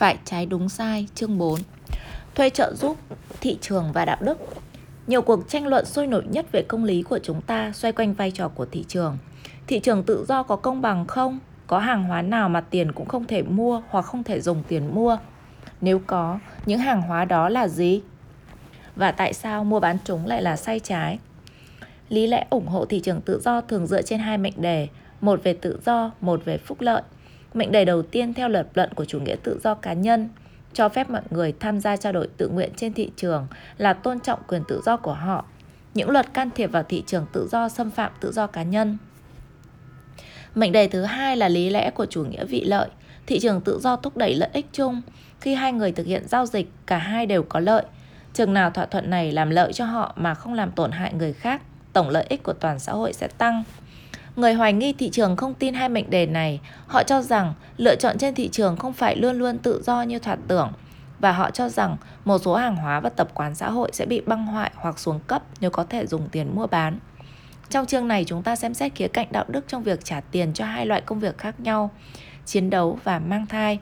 Phải trái đúng sai, chương 4 Thuê trợ giúp, thị trường và đạo đức Nhiều cuộc tranh luận sôi nổi nhất về công lý của chúng ta xoay quanh vai trò của thị trường. Thị trường tự do có công bằng không? Có hàng hóa nào mà tiền cũng không thể mua hoặc không thể dùng tiền mua? Nếu có, những hàng hóa đó là gì? Và tại sao mua bán chúng lại là sai trái? Lý lẽ ủng hộ thị trường tự do thường dựa trên hai mệnh đề, một về tự do, một về phúc lợi. Mệnh đề đầu tiên theo lập luận của chủ nghĩa tự do cá nhân, cho phép mọi người tham gia trao đổi tự nguyện trên thị trường là tôn trọng quyền tự do của họ. Những luật can thiệp vào thị trường tự do xâm phạm tự do cá nhân. Mệnh đề thứ hai là lý lẽ của chủ nghĩa vị lợi. Thị trường tự do thúc đẩy lợi ích chung. Khi hai người thực hiện giao dịch, cả hai đều có lợi. Chừng nào thỏa thuận này làm lợi cho họ mà không làm tổn hại người khác, tổng lợi ích của toàn xã hội sẽ tăng. Người hoài nghi thị trường không tin hai mệnh đề này. Họ cho rằng lựa chọn trên thị trường không phải luôn luôn tự do như thoạt tưởng. Và họ cho rằng một số hàng hóa và tập quán xã hội sẽ bị băng hoại hoặc xuống cấp nếu có thể dùng tiền mua bán. Trong chương này chúng ta xem xét khía cạnh đạo đức trong việc trả tiền cho hai loại công việc khác nhau, chiến đấu và mang thai.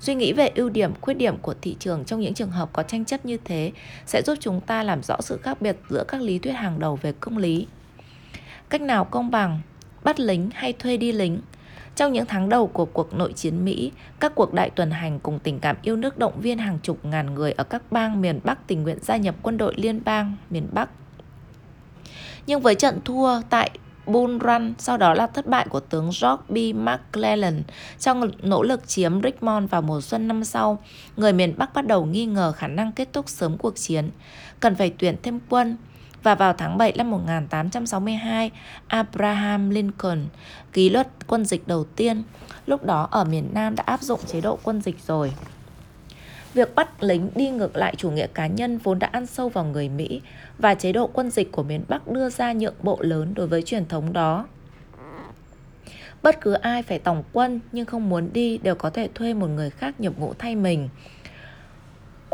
Suy nghĩ về ưu điểm, khuyết điểm của thị trường trong những trường hợp có tranh chấp như thế sẽ giúp chúng ta làm rõ sự khác biệt giữa các lý thuyết hàng đầu về công lý. Cách nào công bằng? Bắt lính hay thuê đi lính. Trong những tháng đầu của cuộc nội chiến Mỹ, các cuộc đại tuần hành cùng tình cảm yêu nước động viên hàng chục ngàn người ở các bang miền Bắc tình nguyện gia nhập quân đội liên bang miền Bắc. Nhưng với trận thua tại Bull Run, sau đó là thất bại của tướng George B. McClellan trong nỗ lực chiếm Richmond vào mùa xuân năm sau, người miền Bắc bắt đầu nghi ngờ khả năng kết thúc sớm cuộc chiến, cần phải tuyển thêm quân và vào tháng 7 năm 1862, Abraham Lincoln ký luật quân dịch đầu tiên. Lúc đó ở miền Nam đã áp dụng chế độ quân dịch rồi. Việc bắt lính đi ngược lại chủ nghĩa cá nhân vốn đã ăn sâu vào người Mỹ và chế độ quân dịch của miền Bắc đưa ra nhượng bộ lớn đối với truyền thống đó. Bất cứ ai phải tổng quân nhưng không muốn đi đều có thể thuê một người khác nhập ngũ thay mình.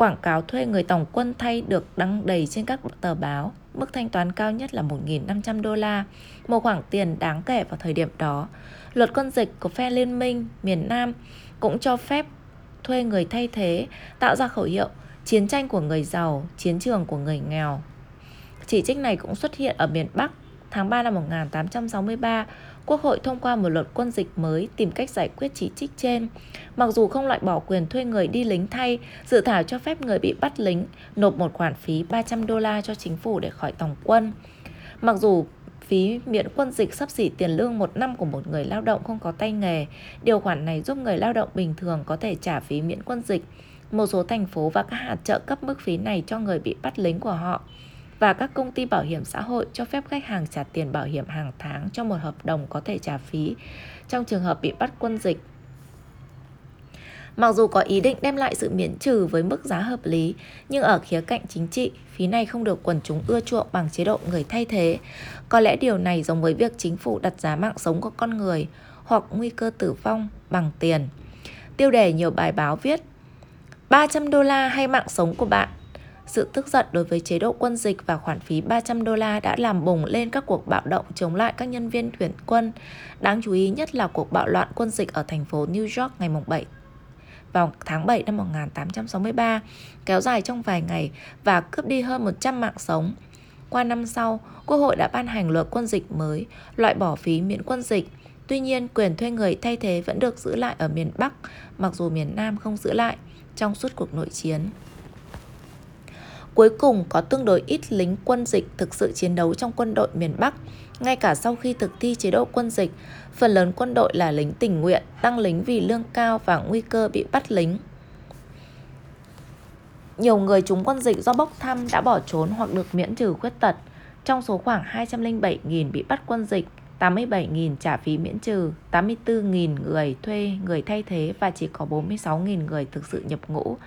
Quảng cáo thuê người tổng quân thay được đăng đầy trên các tờ báo. Mức thanh toán cao nhất là 1.500 đô la, một khoản tiền đáng kể vào thời điểm đó. Luật quân dịch của phe liên minh miền Nam cũng cho phép thuê người thay thế, tạo ra khẩu hiệu chiến tranh của người giàu, chiến trường của người nghèo. Chỉ trích này cũng xuất hiện ở miền Bắc tháng 3 năm 1863 Quốc hội thông qua một luật quân dịch mới tìm cách giải quyết chỉ trích trên. Mặc dù không loại bỏ quyền thuê người đi lính thay, dự thảo cho phép người bị bắt lính nộp một khoản phí 300 đô la cho chính phủ để khỏi tổng quân. Mặc dù phí miễn quân dịch sắp xỉ tiền lương một năm của một người lao động không có tay nghề, điều khoản này giúp người lao động bình thường có thể trả phí miễn quân dịch. Một số thành phố và các hạt trợ cấp mức phí này cho người bị bắt lính của họ và các công ty bảo hiểm xã hội cho phép khách hàng trả tiền bảo hiểm hàng tháng cho một hợp đồng có thể trả phí trong trường hợp bị bắt quân dịch. Mặc dù có ý định đem lại sự miễn trừ với mức giá hợp lý, nhưng ở khía cạnh chính trị, phí này không được quần chúng ưa chuộng bằng chế độ người thay thế. Có lẽ điều này giống với việc chính phủ đặt giá mạng sống của con người hoặc nguy cơ tử vong bằng tiền. Tiêu đề nhiều bài báo viết 300 đô la hay mạng sống của bạn sự tức giận đối với chế độ quân dịch và khoản phí 300 đô la đã làm bùng lên các cuộc bạo động chống lại các nhân viên tuyển quân. Đáng chú ý nhất là cuộc bạo loạn quân dịch ở thành phố New York ngày 7 vào tháng 7 năm 1863, kéo dài trong vài ngày và cướp đi hơn 100 mạng sống. Qua năm sau, Quốc hội đã ban hành luật quân dịch mới, loại bỏ phí miễn quân dịch. Tuy nhiên, quyền thuê người thay thế vẫn được giữ lại ở miền Bắc, mặc dù miền Nam không giữ lại trong suốt cuộc nội chiến. Cuối cùng có tương đối ít lính quân dịch thực sự chiến đấu trong quân đội miền Bắc. Ngay cả sau khi thực thi chế độ quân dịch, phần lớn quân đội là lính tình nguyện, tăng lính vì lương cao và nguy cơ bị bắt lính. Nhiều người trúng quân dịch do bốc thăm đã bỏ trốn hoặc được miễn trừ khuyết tật. Trong số khoảng 207.000 bị bắt quân dịch, 87.000 trả phí miễn trừ, 84.000 người thuê người thay thế và chỉ có 46.000 người thực sự nhập ngũ.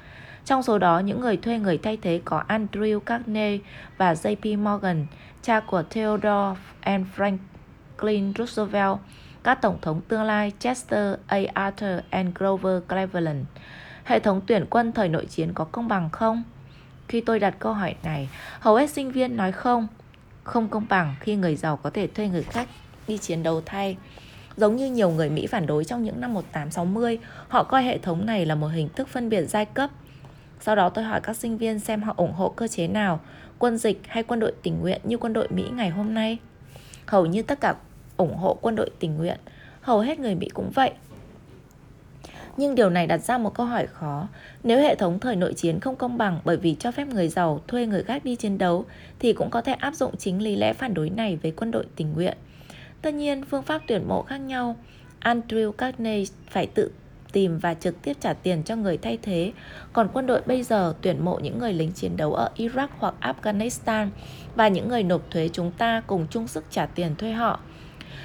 Trong số đó, những người thuê người thay thế có Andrew Carnegie và JP Morgan, cha của Theodore and Franklin Roosevelt, các tổng thống tương lai Chester A. Arthur and Grover Cleveland. Hệ thống tuyển quân thời nội chiến có công bằng không? Khi tôi đặt câu hỏi này, hầu hết sinh viên nói không. Không công bằng khi người giàu có thể thuê người khác đi chiến đấu thay. Giống như nhiều người Mỹ phản đối trong những năm 1860, họ coi hệ thống này là một hình thức phân biệt giai cấp. Sau đó tôi hỏi các sinh viên xem họ ủng hộ cơ chế nào, quân dịch hay quân đội tình nguyện như quân đội Mỹ ngày hôm nay. Hầu như tất cả ủng hộ quân đội tình nguyện, hầu hết người Mỹ cũng vậy. Nhưng điều này đặt ra một câu hỏi khó. Nếu hệ thống thời nội chiến không công bằng bởi vì cho phép người giàu thuê người khác đi chiến đấu, thì cũng có thể áp dụng chính lý lẽ phản đối này với quân đội tình nguyện. Tất nhiên, phương pháp tuyển mộ khác nhau. Andrew Carnegie phải tự tìm và trực tiếp trả tiền cho người thay thế. Còn quân đội bây giờ tuyển mộ những người lính chiến đấu ở Iraq hoặc Afghanistan và những người nộp thuế chúng ta cùng chung sức trả tiền thuê họ.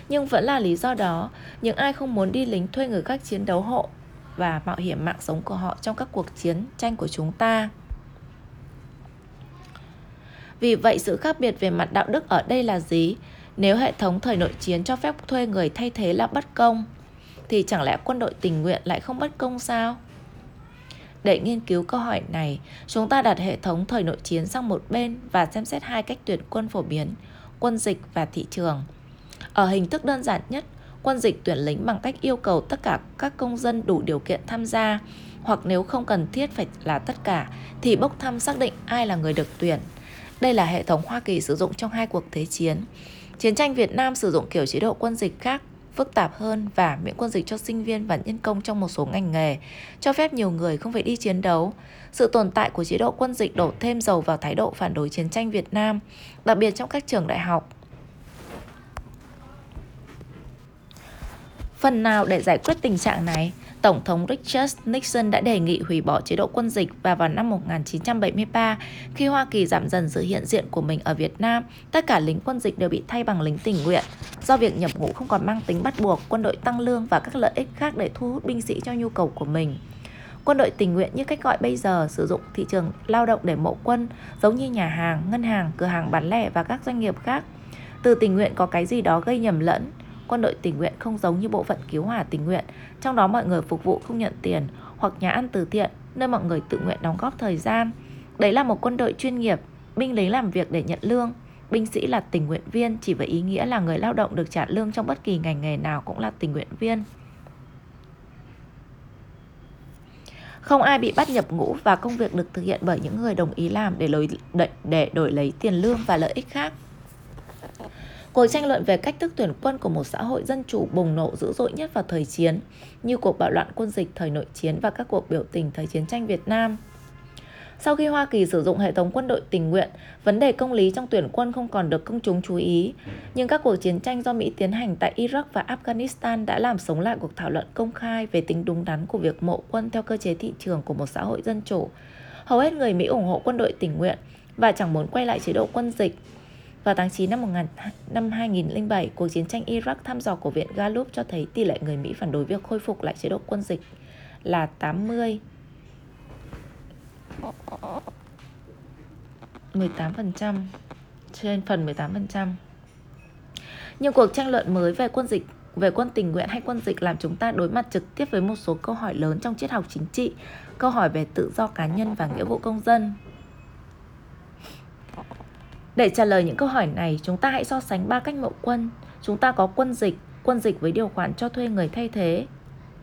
Nhưng vẫn là lý do đó, những ai không muốn đi lính thuê người khác chiến đấu hộ và mạo hiểm mạng sống của họ trong các cuộc chiến tranh của chúng ta. Vì vậy sự khác biệt về mặt đạo đức ở đây là gì? Nếu hệ thống thời nội chiến cho phép thuê người thay thế là bất công, thì chẳng lẽ quân đội tình nguyện lại không bất công sao? Để nghiên cứu câu hỏi này, chúng ta đặt hệ thống thời nội chiến sang một bên và xem xét hai cách tuyển quân phổ biến, quân dịch và thị trường. Ở hình thức đơn giản nhất, quân dịch tuyển lính bằng cách yêu cầu tất cả các công dân đủ điều kiện tham gia, hoặc nếu không cần thiết phải là tất cả, thì bốc thăm xác định ai là người được tuyển. Đây là hệ thống Hoa Kỳ sử dụng trong hai cuộc thế chiến. Chiến tranh Việt Nam sử dụng kiểu chế độ quân dịch khác, phức tạp hơn và miễn quân dịch cho sinh viên và nhân công trong một số ngành nghề, cho phép nhiều người không phải đi chiến đấu. Sự tồn tại của chế độ quân dịch đổ thêm dầu vào thái độ phản đối chiến tranh Việt Nam, đặc biệt trong các trường đại học. Phần nào để giải quyết tình trạng này, Tổng thống Richard Nixon đã đề nghị hủy bỏ chế độ quân dịch và vào năm 1973, khi Hoa Kỳ giảm dần sự hiện diện của mình ở Việt Nam, tất cả lính quân dịch đều bị thay bằng lính tình nguyện. Do việc nhập ngũ không còn mang tính bắt buộc, quân đội tăng lương và các lợi ích khác để thu hút binh sĩ cho nhu cầu của mình. Quân đội tình nguyện như cách gọi bây giờ sử dụng thị trường lao động để mộ quân, giống như nhà hàng, ngân hàng, cửa hàng bán lẻ và các doanh nghiệp khác. Từ tình nguyện có cái gì đó gây nhầm lẫn, quân đội tình nguyện không giống như bộ phận cứu hỏa tình nguyện, trong đó mọi người phục vụ không nhận tiền, hoặc nhà ăn từ thiện, nơi mọi người tự nguyện đóng góp thời gian. Đấy là một quân đội chuyên nghiệp, binh lính làm việc để nhận lương. Binh sĩ là tình nguyện viên chỉ với ý nghĩa là người lao động được trả lương trong bất kỳ ngành nghề nào cũng là tình nguyện viên. Không ai bị bắt nhập ngũ và công việc được thực hiện bởi những người đồng ý làm để, lối, để đổi lấy tiền lương và lợi ích khác. Cuộc tranh luận về cách thức tuyển quân của một xã hội dân chủ bùng nổ dữ dội nhất vào thời chiến, như cuộc bạo loạn quân dịch thời nội chiến và các cuộc biểu tình thời chiến tranh Việt Nam. Sau khi Hoa Kỳ sử dụng hệ thống quân đội tình nguyện, vấn đề công lý trong tuyển quân không còn được công chúng chú ý. Nhưng các cuộc chiến tranh do Mỹ tiến hành tại Iraq và Afghanistan đã làm sống lại cuộc thảo luận công khai về tính đúng đắn của việc mộ quân theo cơ chế thị trường của một xã hội dân chủ. Hầu hết người Mỹ ủng hộ quân đội tình nguyện và chẳng muốn quay lại chế độ quân dịch. Vào tháng 9 năm, 1000, năm 2007, cuộc chiến tranh Iraq thăm dò của Viện Gallup cho thấy tỷ lệ người Mỹ phản đối việc khôi phục lại chế độ quân dịch là 80 18% trên phần 18%. Nhưng cuộc tranh luận mới về quân dịch về quân tình nguyện hay quân dịch làm chúng ta đối mặt trực tiếp với một số câu hỏi lớn trong triết học chính trị, câu hỏi về tự do cá nhân và nghĩa vụ công dân. Để trả lời những câu hỏi này, chúng ta hãy so sánh ba cách mậu quân. Chúng ta có quân dịch, quân dịch với điều khoản cho thuê người thay thế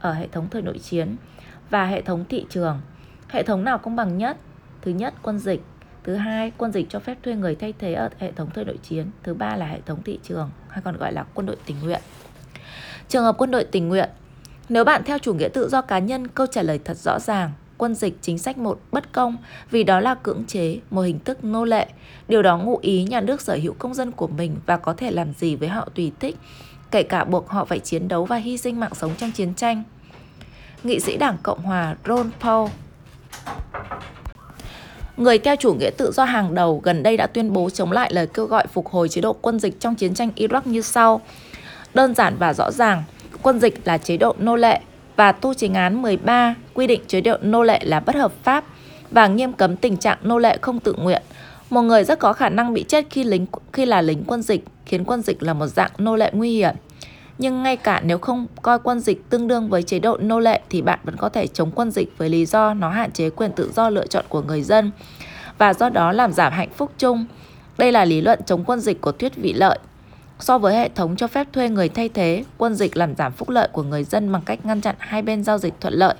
ở hệ thống thời nội chiến và hệ thống thị trường. Hệ thống nào công bằng nhất? Thứ nhất, quân dịch. Thứ hai, quân dịch cho phép thuê người thay thế ở hệ thống thời nội chiến. Thứ ba là hệ thống thị trường, hay còn gọi là quân đội tình nguyện. Trường hợp quân đội tình nguyện, nếu bạn theo chủ nghĩa tự do cá nhân, câu trả lời thật rõ ràng quân dịch chính sách một bất công vì đó là cưỡng chế, một hình thức nô lệ. Điều đó ngụ ý nhà nước sở hữu công dân của mình và có thể làm gì với họ tùy thích, kể cả buộc họ phải chiến đấu và hy sinh mạng sống trong chiến tranh. Nghị sĩ Đảng Cộng hòa Ron Paul Người theo chủ nghĩa tự do hàng đầu gần đây đã tuyên bố chống lại lời kêu gọi phục hồi chế độ quân dịch trong chiến tranh Iraq như sau. Đơn giản và rõ ràng, quân dịch là chế độ nô lệ, và tu chính án 13 quy định chế độ nô lệ là bất hợp pháp và nghiêm cấm tình trạng nô lệ không tự nguyện. Một người rất có khả năng bị chết khi lính khi là lính quân dịch, khiến quân dịch là một dạng nô lệ nguy hiểm. Nhưng ngay cả nếu không coi quân dịch tương đương với chế độ nô lệ thì bạn vẫn có thể chống quân dịch với lý do nó hạn chế quyền tự do lựa chọn của người dân và do đó làm giảm hạnh phúc chung. Đây là lý luận chống quân dịch của thuyết vị lợi. So với hệ thống cho phép thuê người thay thế, quân dịch làm giảm phúc lợi của người dân bằng cách ngăn chặn hai bên giao dịch thuận lợi.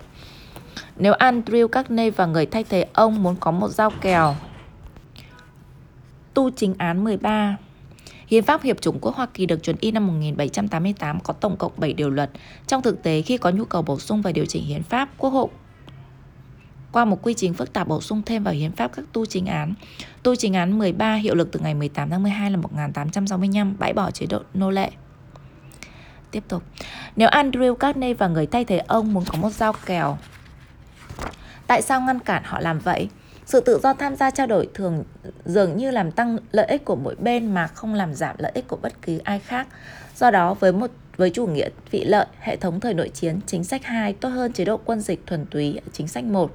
Nếu Andrew Carney và người thay thế ông muốn có một giao kèo tu chính án 13 Hiến pháp Hiệp chủng quốc Hoa Kỳ được chuẩn y năm 1788 có tổng cộng 7 điều luật. Trong thực tế, khi có nhu cầu bổ sung và điều chỉnh hiến pháp, Quốc hội qua một quy trình phức tạp bổ sung thêm vào hiến pháp các tu chính án. Tu chính án 13 hiệu lực từ ngày 18 tháng 12 năm 1865 bãi bỏ chế độ nô lệ. Tiếp tục. Nếu Andrew Carnegie và người thay thế ông muốn có một giao kèo, tại sao ngăn cản họ làm vậy? Sự tự do tham gia trao đổi thường dường như làm tăng lợi ích của mỗi bên mà không làm giảm lợi ích của bất kỳ ai khác. Do đó, với một với chủ nghĩa vị lợi, hệ thống thời nội chiến, chính sách 2 tốt hơn chế độ quân dịch thuần túy chính sách 1.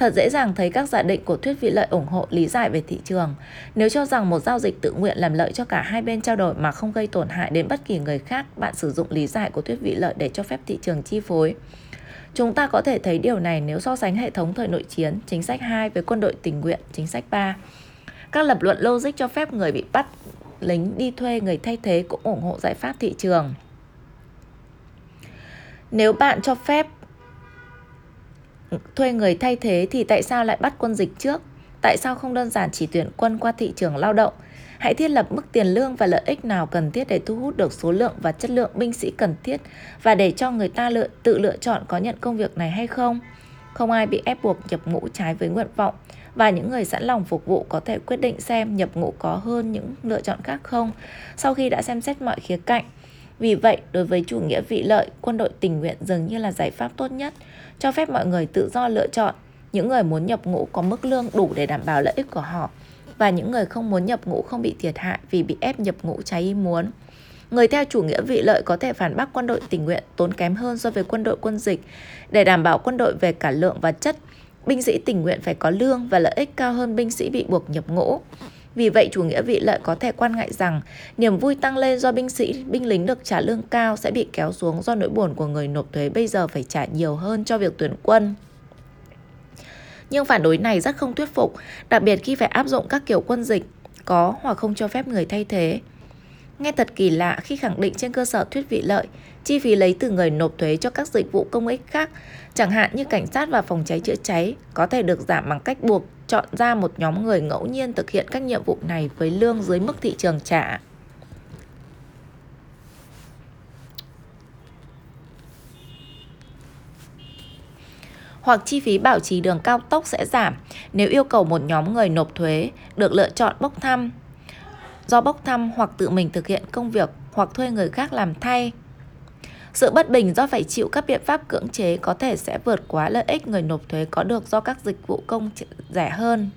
Thật dễ dàng thấy các giả định của thuyết vị lợi ủng hộ lý giải về thị trường. Nếu cho rằng một giao dịch tự nguyện làm lợi cho cả hai bên trao đổi mà không gây tổn hại đến bất kỳ người khác, bạn sử dụng lý giải của thuyết vị lợi để cho phép thị trường chi phối. Chúng ta có thể thấy điều này nếu so sánh hệ thống thời nội chiến, chính sách 2 với quân đội tình nguyện, chính sách 3. Các lập luận logic cho phép người bị bắt lính đi thuê người thay thế cũng ủng hộ giải pháp thị trường. Nếu bạn cho phép thuê người thay thế thì tại sao lại bắt quân dịch trước? Tại sao không đơn giản chỉ tuyển quân qua thị trường lao động? Hãy thiết lập mức tiền lương và lợi ích nào cần thiết để thu hút được số lượng và chất lượng binh sĩ cần thiết và để cho người ta lựa, tự lựa chọn có nhận công việc này hay không. Không ai bị ép buộc nhập ngũ trái với nguyện vọng và những người sẵn lòng phục vụ có thể quyết định xem nhập ngũ có hơn những lựa chọn khác không sau khi đã xem xét mọi khía cạnh. Vì vậy, đối với chủ nghĩa vị lợi, quân đội tình nguyện dường như là giải pháp tốt nhất, cho phép mọi người tự do lựa chọn. Những người muốn nhập ngũ có mức lương đủ để đảm bảo lợi ích của họ và những người không muốn nhập ngũ không bị thiệt hại vì bị ép nhập ngũ trái ý muốn. Người theo chủ nghĩa vị lợi có thể phản bác quân đội tình nguyện tốn kém hơn so với quân đội quân dịch. Để đảm bảo quân đội về cả lượng và chất, binh sĩ tình nguyện phải có lương và lợi ích cao hơn binh sĩ bị buộc nhập ngũ. Vì vậy, chủ nghĩa vị lợi có thể quan ngại rằng niềm vui tăng lên do binh sĩ, binh lính được trả lương cao sẽ bị kéo xuống do nỗi buồn của người nộp thuế bây giờ phải trả nhiều hơn cho việc tuyển quân. Nhưng phản đối này rất không thuyết phục, đặc biệt khi phải áp dụng các kiểu quân dịch có hoặc không cho phép người thay thế. Nghe thật kỳ lạ khi khẳng định trên cơ sở thuyết vị lợi, chi phí lấy từ người nộp thuế cho các dịch vụ công ích khác, chẳng hạn như cảnh sát và phòng cháy chữa cháy, có thể được giảm bằng cách buộc chọn ra một nhóm người ngẫu nhiên thực hiện các nhiệm vụ này với lương dưới mức thị trường trả. hoặc chi phí bảo trì đường cao tốc sẽ giảm nếu yêu cầu một nhóm người nộp thuế được lựa chọn bốc thăm do bốc thăm hoặc tự mình thực hiện công việc hoặc thuê người khác làm thay. Sự bất bình do phải chịu các biện pháp cưỡng chế có thể sẽ vượt quá lợi ích người nộp thuế có được do các dịch vụ công rẻ hơn.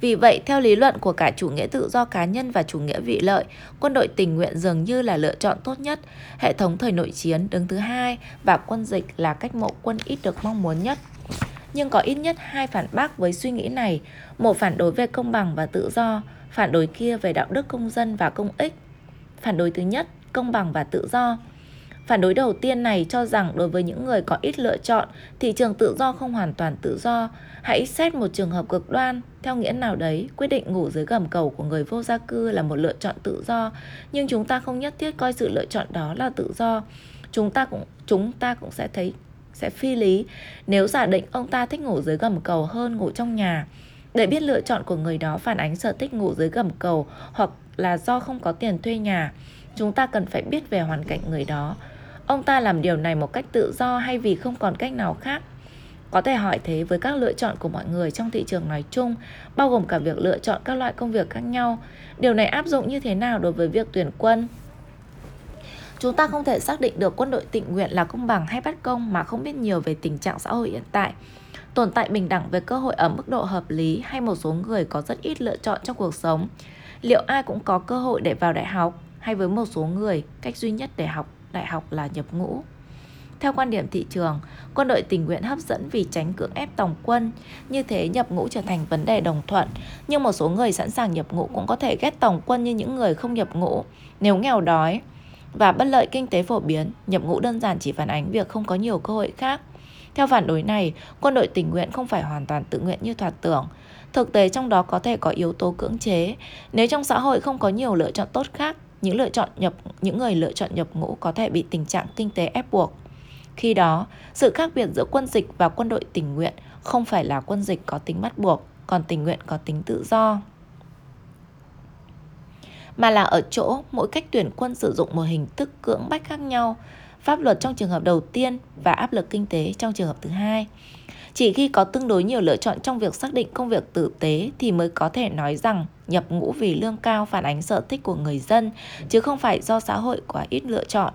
Vì vậy, theo lý luận của cả chủ nghĩa tự do cá nhân và chủ nghĩa vị lợi, quân đội tình nguyện dường như là lựa chọn tốt nhất, hệ thống thời nội chiến đứng thứ hai và quân dịch là cách mộ quân ít được mong muốn nhất. Nhưng có ít nhất hai phản bác với suy nghĩ này, một phản đối về công bằng và tự do, phản đối kia về đạo đức công dân và công ích. Phản đối thứ nhất, công bằng và tự do. Phản đối đầu tiên này cho rằng đối với những người có ít lựa chọn, thị trường tự do không hoàn toàn tự do. Hãy xét một trường hợp cực đoan, theo nghĩa nào đấy, quyết định ngủ dưới gầm cầu của người vô gia cư là một lựa chọn tự do, nhưng chúng ta không nhất thiết coi sự lựa chọn đó là tự do. Chúng ta cũng chúng ta cũng sẽ thấy sẽ phi lý nếu giả định ông ta thích ngủ dưới gầm cầu hơn ngủ trong nhà. Để biết lựa chọn của người đó phản ánh sở thích ngủ dưới gầm cầu hoặc là do không có tiền thuê nhà, chúng ta cần phải biết về hoàn cảnh người đó. Ông ta làm điều này một cách tự do hay vì không còn cách nào khác? Có thể hỏi thế với các lựa chọn của mọi người trong thị trường nói chung, bao gồm cả việc lựa chọn các loại công việc khác nhau. Điều này áp dụng như thế nào đối với việc tuyển quân? Chúng ta không thể xác định được quân đội tình nguyện là công bằng hay bất công mà không biết nhiều về tình trạng xã hội hiện tại. Tồn tại bình đẳng về cơ hội ở mức độ hợp lý hay một số người có rất ít lựa chọn trong cuộc sống. Liệu ai cũng có cơ hội để vào đại học hay với một số người, cách duy nhất để học đại học là nhập ngũ? Theo quan điểm thị trường, quân đội tình nguyện hấp dẫn vì tránh cưỡng ép tổng quân, như thế nhập ngũ trở thành vấn đề đồng thuận. Nhưng một số người sẵn sàng nhập ngũ cũng có thể ghét tổng quân như những người không nhập ngũ. Nếu nghèo đói và bất lợi kinh tế phổ biến, nhập ngũ đơn giản chỉ phản ánh việc không có nhiều cơ hội khác. Theo phản đối này, quân đội tình nguyện không phải hoàn toàn tự nguyện như thoạt tưởng. Thực tế trong đó có thể có yếu tố cưỡng chế. Nếu trong xã hội không có nhiều lựa chọn tốt khác, những lựa chọn nhập những người lựa chọn nhập ngũ có thể bị tình trạng kinh tế ép buộc. Khi đó, sự khác biệt giữa quân dịch và quân đội tình nguyện không phải là quân dịch có tính bắt buộc, còn tình nguyện có tính tự do. Mà là ở chỗ mỗi cách tuyển quân sử dụng một hình thức cưỡng bách khác nhau, pháp luật trong trường hợp đầu tiên và áp lực kinh tế trong trường hợp thứ hai. Chỉ khi có tương đối nhiều lựa chọn trong việc xác định công việc tử tế thì mới có thể nói rằng nhập ngũ vì lương cao phản ánh sở thích của người dân, chứ không phải do xã hội quá ít lựa chọn.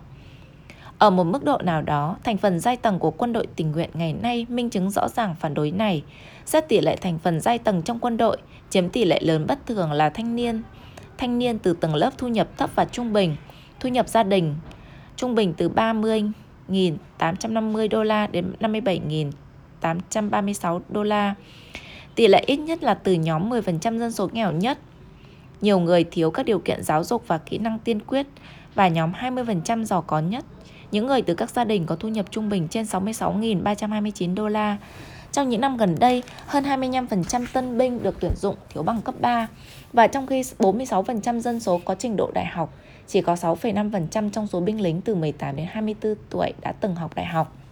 Ở một mức độ nào đó, thành phần giai tầng của quân đội tình nguyện ngày nay minh chứng rõ ràng phản đối này. Xét tỷ lệ thành phần giai tầng trong quân đội, chiếm tỷ lệ lớn bất thường là thanh niên. Thanh niên từ tầng lớp thu nhập thấp và trung bình, thu nhập gia đình trung bình từ 30.850 đô la đến 836 đô la. Tỷ lệ ít nhất là từ nhóm 10% dân số nghèo nhất. Nhiều người thiếu các điều kiện giáo dục và kỹ năng tiên quyết và nhóm 20% giàu có nhất. Những người từ các gia đình có thu nhập trung bình trên 66.329 đô la. Trong những năm gần đây, hơn 25% tân binh được tuyển dụng thiếu bằng cấp 3 và trong khi 46% dân số có trình độ đại học, chỉ có 6,5% trong số binh lính từ 18 đến 24 tuổi đã từng học đại học.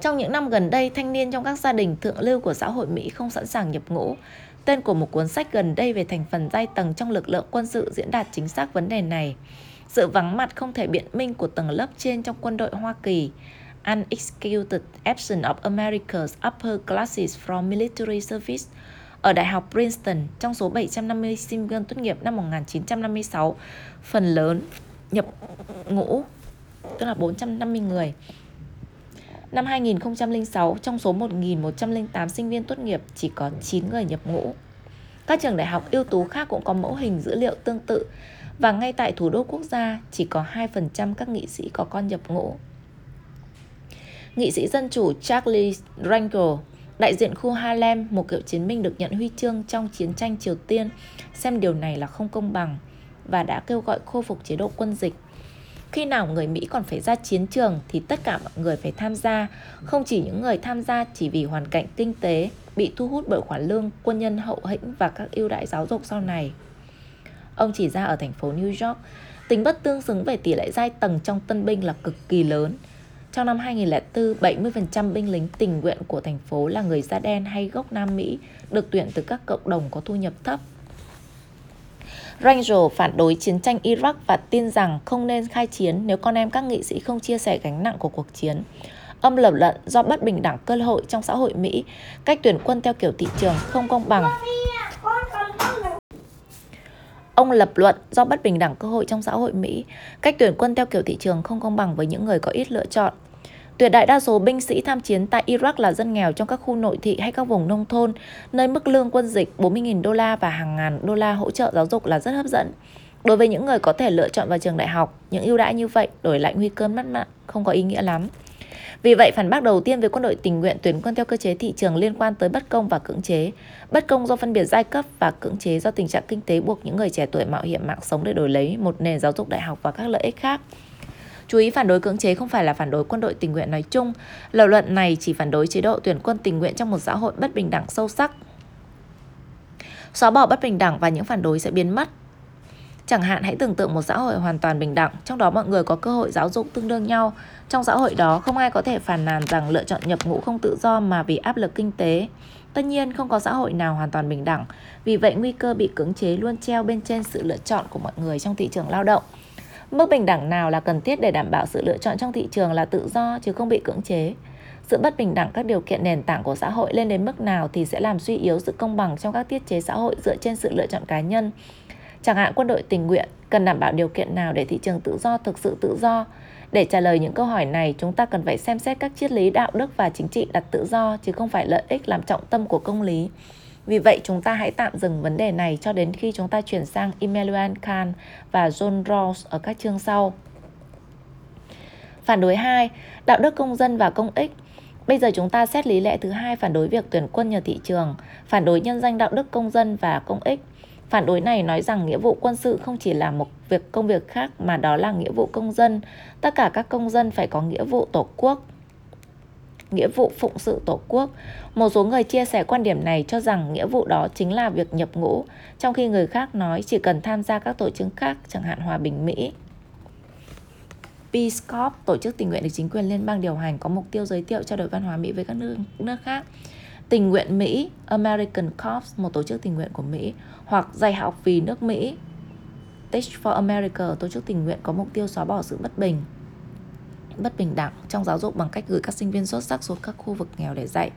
Trong những năm gần đây, thanh niên trong các gia đình thượng lưu của xã hội Mỹ không sẵn sàng nhập ngũ. Tên của một cuốn sách gần đây về thành phần giai tầng trong lực lượng quân sự diễn đạt chính xác vấn đề này. Sự vắng mặt không thể biện minh của tầng lớp trên trong quân đội Hoa Kỳ Unexcused Absence of America's Upper Classes from Military Service ở Đại học Princeton trong số 750 sinh viên tốt nghiệp năm 1956, phần lớn nhập ngũ, tức là 450 người. Năm 2006, trong số 1.108 sinh viên tốt nghiệp, chỉ có 9 người nhập ngũ. Các trường đại học ưu tú khác cũng có mẫu hình dữ liệu tương tự và ngay tại thủ đô quốc gia chỉ có 2% các nghị sĩ có con nhập ngũ. Nghị sĩ Dân Chủ Charlie Rangel, đại diện khu Harlem, một cựu chiến binh được nhận huy chương trong chiến tranh Triều Tiên, xem điều này là không công bằng và đã kêu gọi khôi phục chế độ quân dịch. Khi nào người Mỹ còn phải ra chiến trường thì tất cả mọi người phải tham gia, không chỉ những người tham gia chỉ vì hoàn cảnh kinh tế, bị thu hút bởi khoản lương quân nhân hậu hĩnh và các ưu đãi giáo dục sau này. Ông chỉ ra ở thành phố New York, tính bất tương xứng về tỷ lệ giai tầng trong tân binh là cực kỳ lớn. Trong năm 2004, 70% binh lính tình nguyện của thành phố là người da đen hay gốc Nam Mỹ, được tuyển từ các cộng đồng có thu nhập thấp. Rangel phản đối chiến tranh Iraq và tin rằng không nên khai chiến nếu con em các nghị sĩ không chia sẻ gánh nặng của cuộc chiến. Ông lập luận do bất bình đẳng cơ hội trong xã hội Mỹ, cách tuyển quân theo kiểu thị trường không công bằng Ông lập luận do bất bình đẳng cơ hội trong xã hội Mỹ, cách tuyển quân theo kiểu thị trường không công bằng với những người có ít lựa chọn. Tuyệt đại đa số binh sĩ tham chiến tại Iraq là dân nghèo trong các khu nội thị hay các vùng nông thôn, nơi mức lương quân dịch 40.000 đô la và hàng ngàn đô la hỗ trợ giáo dục là rất hấp dẫn. Đối với những người có thể lựa chọn vào trường đại học, những ưu đãi như vậy đổi lại nguy cơ mất mạng không có ý nghĩa lắm. Vì vậy, phản bác đầu tiên về quân đội tình nguyện tuyển quân theo cơ chế thị trường liên quan tới bất công và cưỡng chế. Bất công do phân biệt giai cấp và cưỡng chế do tình trạng kinh tế buộc những người trẻ tuổi mạo hiểm mạng sống để đổi lấy một nền giáo dục đại học và các lợi ích khác. Chú ý phản đối cưỡng chế không phải là phản đối quân đội tình nguyện nói chung. Lời luận này chỉ phản đối chế độ tuyển quân tình nguyện trong một xã hội bất bình đẳng sâu sắc. Xóa bỏ bất bình đẳng và những phản đối sẽ biến mất. Chẳng hạn hãy tưởng tượng một xã hội hoàn toàn bình đẳng, trong đó mọi người có cơ hội giáo dục tương đương nhau. Trong xã hội đó, không ai có thể phàn nàn rằng lựa chọn nhập ngũ không tự do mà vì áp lực kinh tế. Tất nhiên, không có xã hội nào hoàn toàn bình đẳng. Vì vậy, nguy cơ bị cưỡng chế luôn treo bên trên sự lựa chọn của mọi người trong thị trường lao động. Mức bình đẳng nào là cần thiết để đảm bảo sự lựa chọn trong thị trường là tự do chứ không bị cưỡng chế. Sự bất bình đẳng các điều kiện nền tảng của xã hội lên đến mức nào thì sẽ làm suy yếu sự công bằng trong các tiết chế xã hội dựa trên sự lựa chọn cá nhân. Chẳng hạn quân đội tình nguyện cần đảm bảo điều kiện nào để thị trường tự do thực sự tự do. Để trả lời những câu hỏi này, chúng ta cần phải xem xét các triết lý đạo đức và chính trị đặt tự do chứ không phải lợi ích làm trọng tâm của công lý. Vì vậy chúng ta hãy tạm dừng vấn đề này cho đến khi chúng ta chuyển sang Immanuel Kant và John Rawls ở các chương sau. Phản đối 2. Đạo đức công dân và công ích Bây giờ chúng ta xét lý lẽ thứ hai phản đối việc tuyển quân nhờ thị trường, phản đối nhân danh đạo đức công dân và công ích. Phản đối này nói rằng nghĩa vụ quân sự không chỉ là một việc công việc khác mà đó là nghĩa vụ công dân. Tất cả các công dân phải có nghĩa vụ tổ quốc nghĩa vụ phụng sự Tổ quốc. Một số người chia sẻ quan điểm này cho rằng nghĩa vụ đó chính là việc nhập ngũ, trong khi người khác nói chỉ cần tham gia các tổ chức khác, chẳng hạn Hòa bình Mỹ. Peace Corps, tổ chức tình nguyện được chính quyền liên bang điều hành có mục tiêu giới thiệu trao đổi văn hóa Mỹ với các nước, nước khác. Tình nguyện Mỹ, American Corps, một tổ chức tình nguyện của Mỹ, hoặc dạy học vì nước Mỹ, Teach for America, tổ chức tình nguyện có mục tiêu xóa bỏ sự bất bình, bất bình đẳng trong giáo dục bằng cách gửi các sinh viên xuất sắc xuống các khu vực nghèo để dạy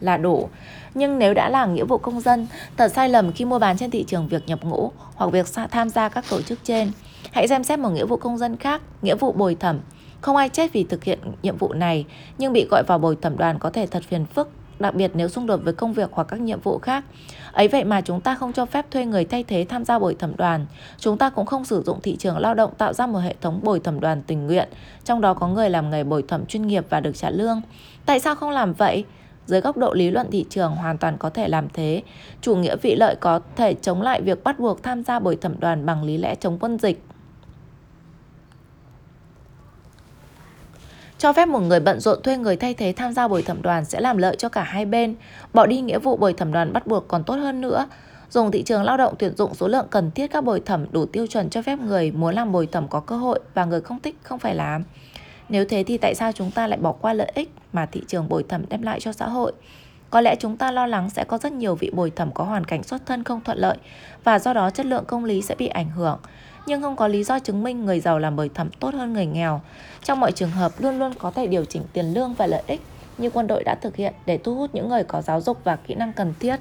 là đủ. Nhưng nếu đã là nghĩa vụ công dân, thật sai lầm khi mua bán trên thị trường việc nhập ngũ hoặc việc tham gia các tổ chức trên. Hãy xem xét một nghĩa vụ công dân khác, nghĩa vụ bồi thẩm. Không ai chết vì thực hiện nhiệm vụ này, nhưng bị gọi vào bồi thẩm đoàn có thể thật phiền phức, đặc biệt nếu xung đột với công việc hoặc các nhiệm vụ khác. Ấy vậy mà chúng ta không cho phép thuê người thay thế tham gia bồi thẩm đoàn. Chúng ta cũng không sử dụng thị trường lao động tạo ra một hệ thống bồi thẩm đoàn tình nguyện, trong đó có người làm nghề bồi thẩm chuyên nghiệp và được trả lương. Tại sao không làm vậy? Dưới góc độ lý luận thị trường hoàn toàn có thể làm thế. Chủ nghĩa vị lợi có thể chống lại việc bắt buộc tham gia bồi thẩm đoàn bằng lý lẽ chống quân dịch. Cho phép một người bận rộn thuê người thay thế tham gia bồi thẩm đoàn sẽ làm lợi cho cả hai bên. Bỏ đi nghĩa vụ bồi thẩm đoàn bắt buộc còn tốt hơn nữa. Dùng thị trường lao động tuyển dụng số lượng cần thiết các bồi thẩm đủ tiêu chuẩn cho phép người muốn làm bồi thẩm có cơ hội và người không thích không phải làm. Nếu thế thì tại sao chúng ta lại bỏ qua lợi ích mà thị trường bồi thẩm đem lại cho xã hội? Có lẽ chúng ta lo lắng sẽ có rất nhiều vị bồi thẩm có hoàn cảnh xuất thân không thuận lợi và do đó chất lượng công lý sẽ bị ảnh hưởng. Nhưng không có lý do chứng minh người giàu làm bởi thẩm tốt hơn người nghèo. Trong mọi trường hợp luôn luôn có thể điều chỉnh tiền lương và lợi ích như quân đội đã thực hiện để thu hút những người có giáo dục và kỹ năng cần thiết.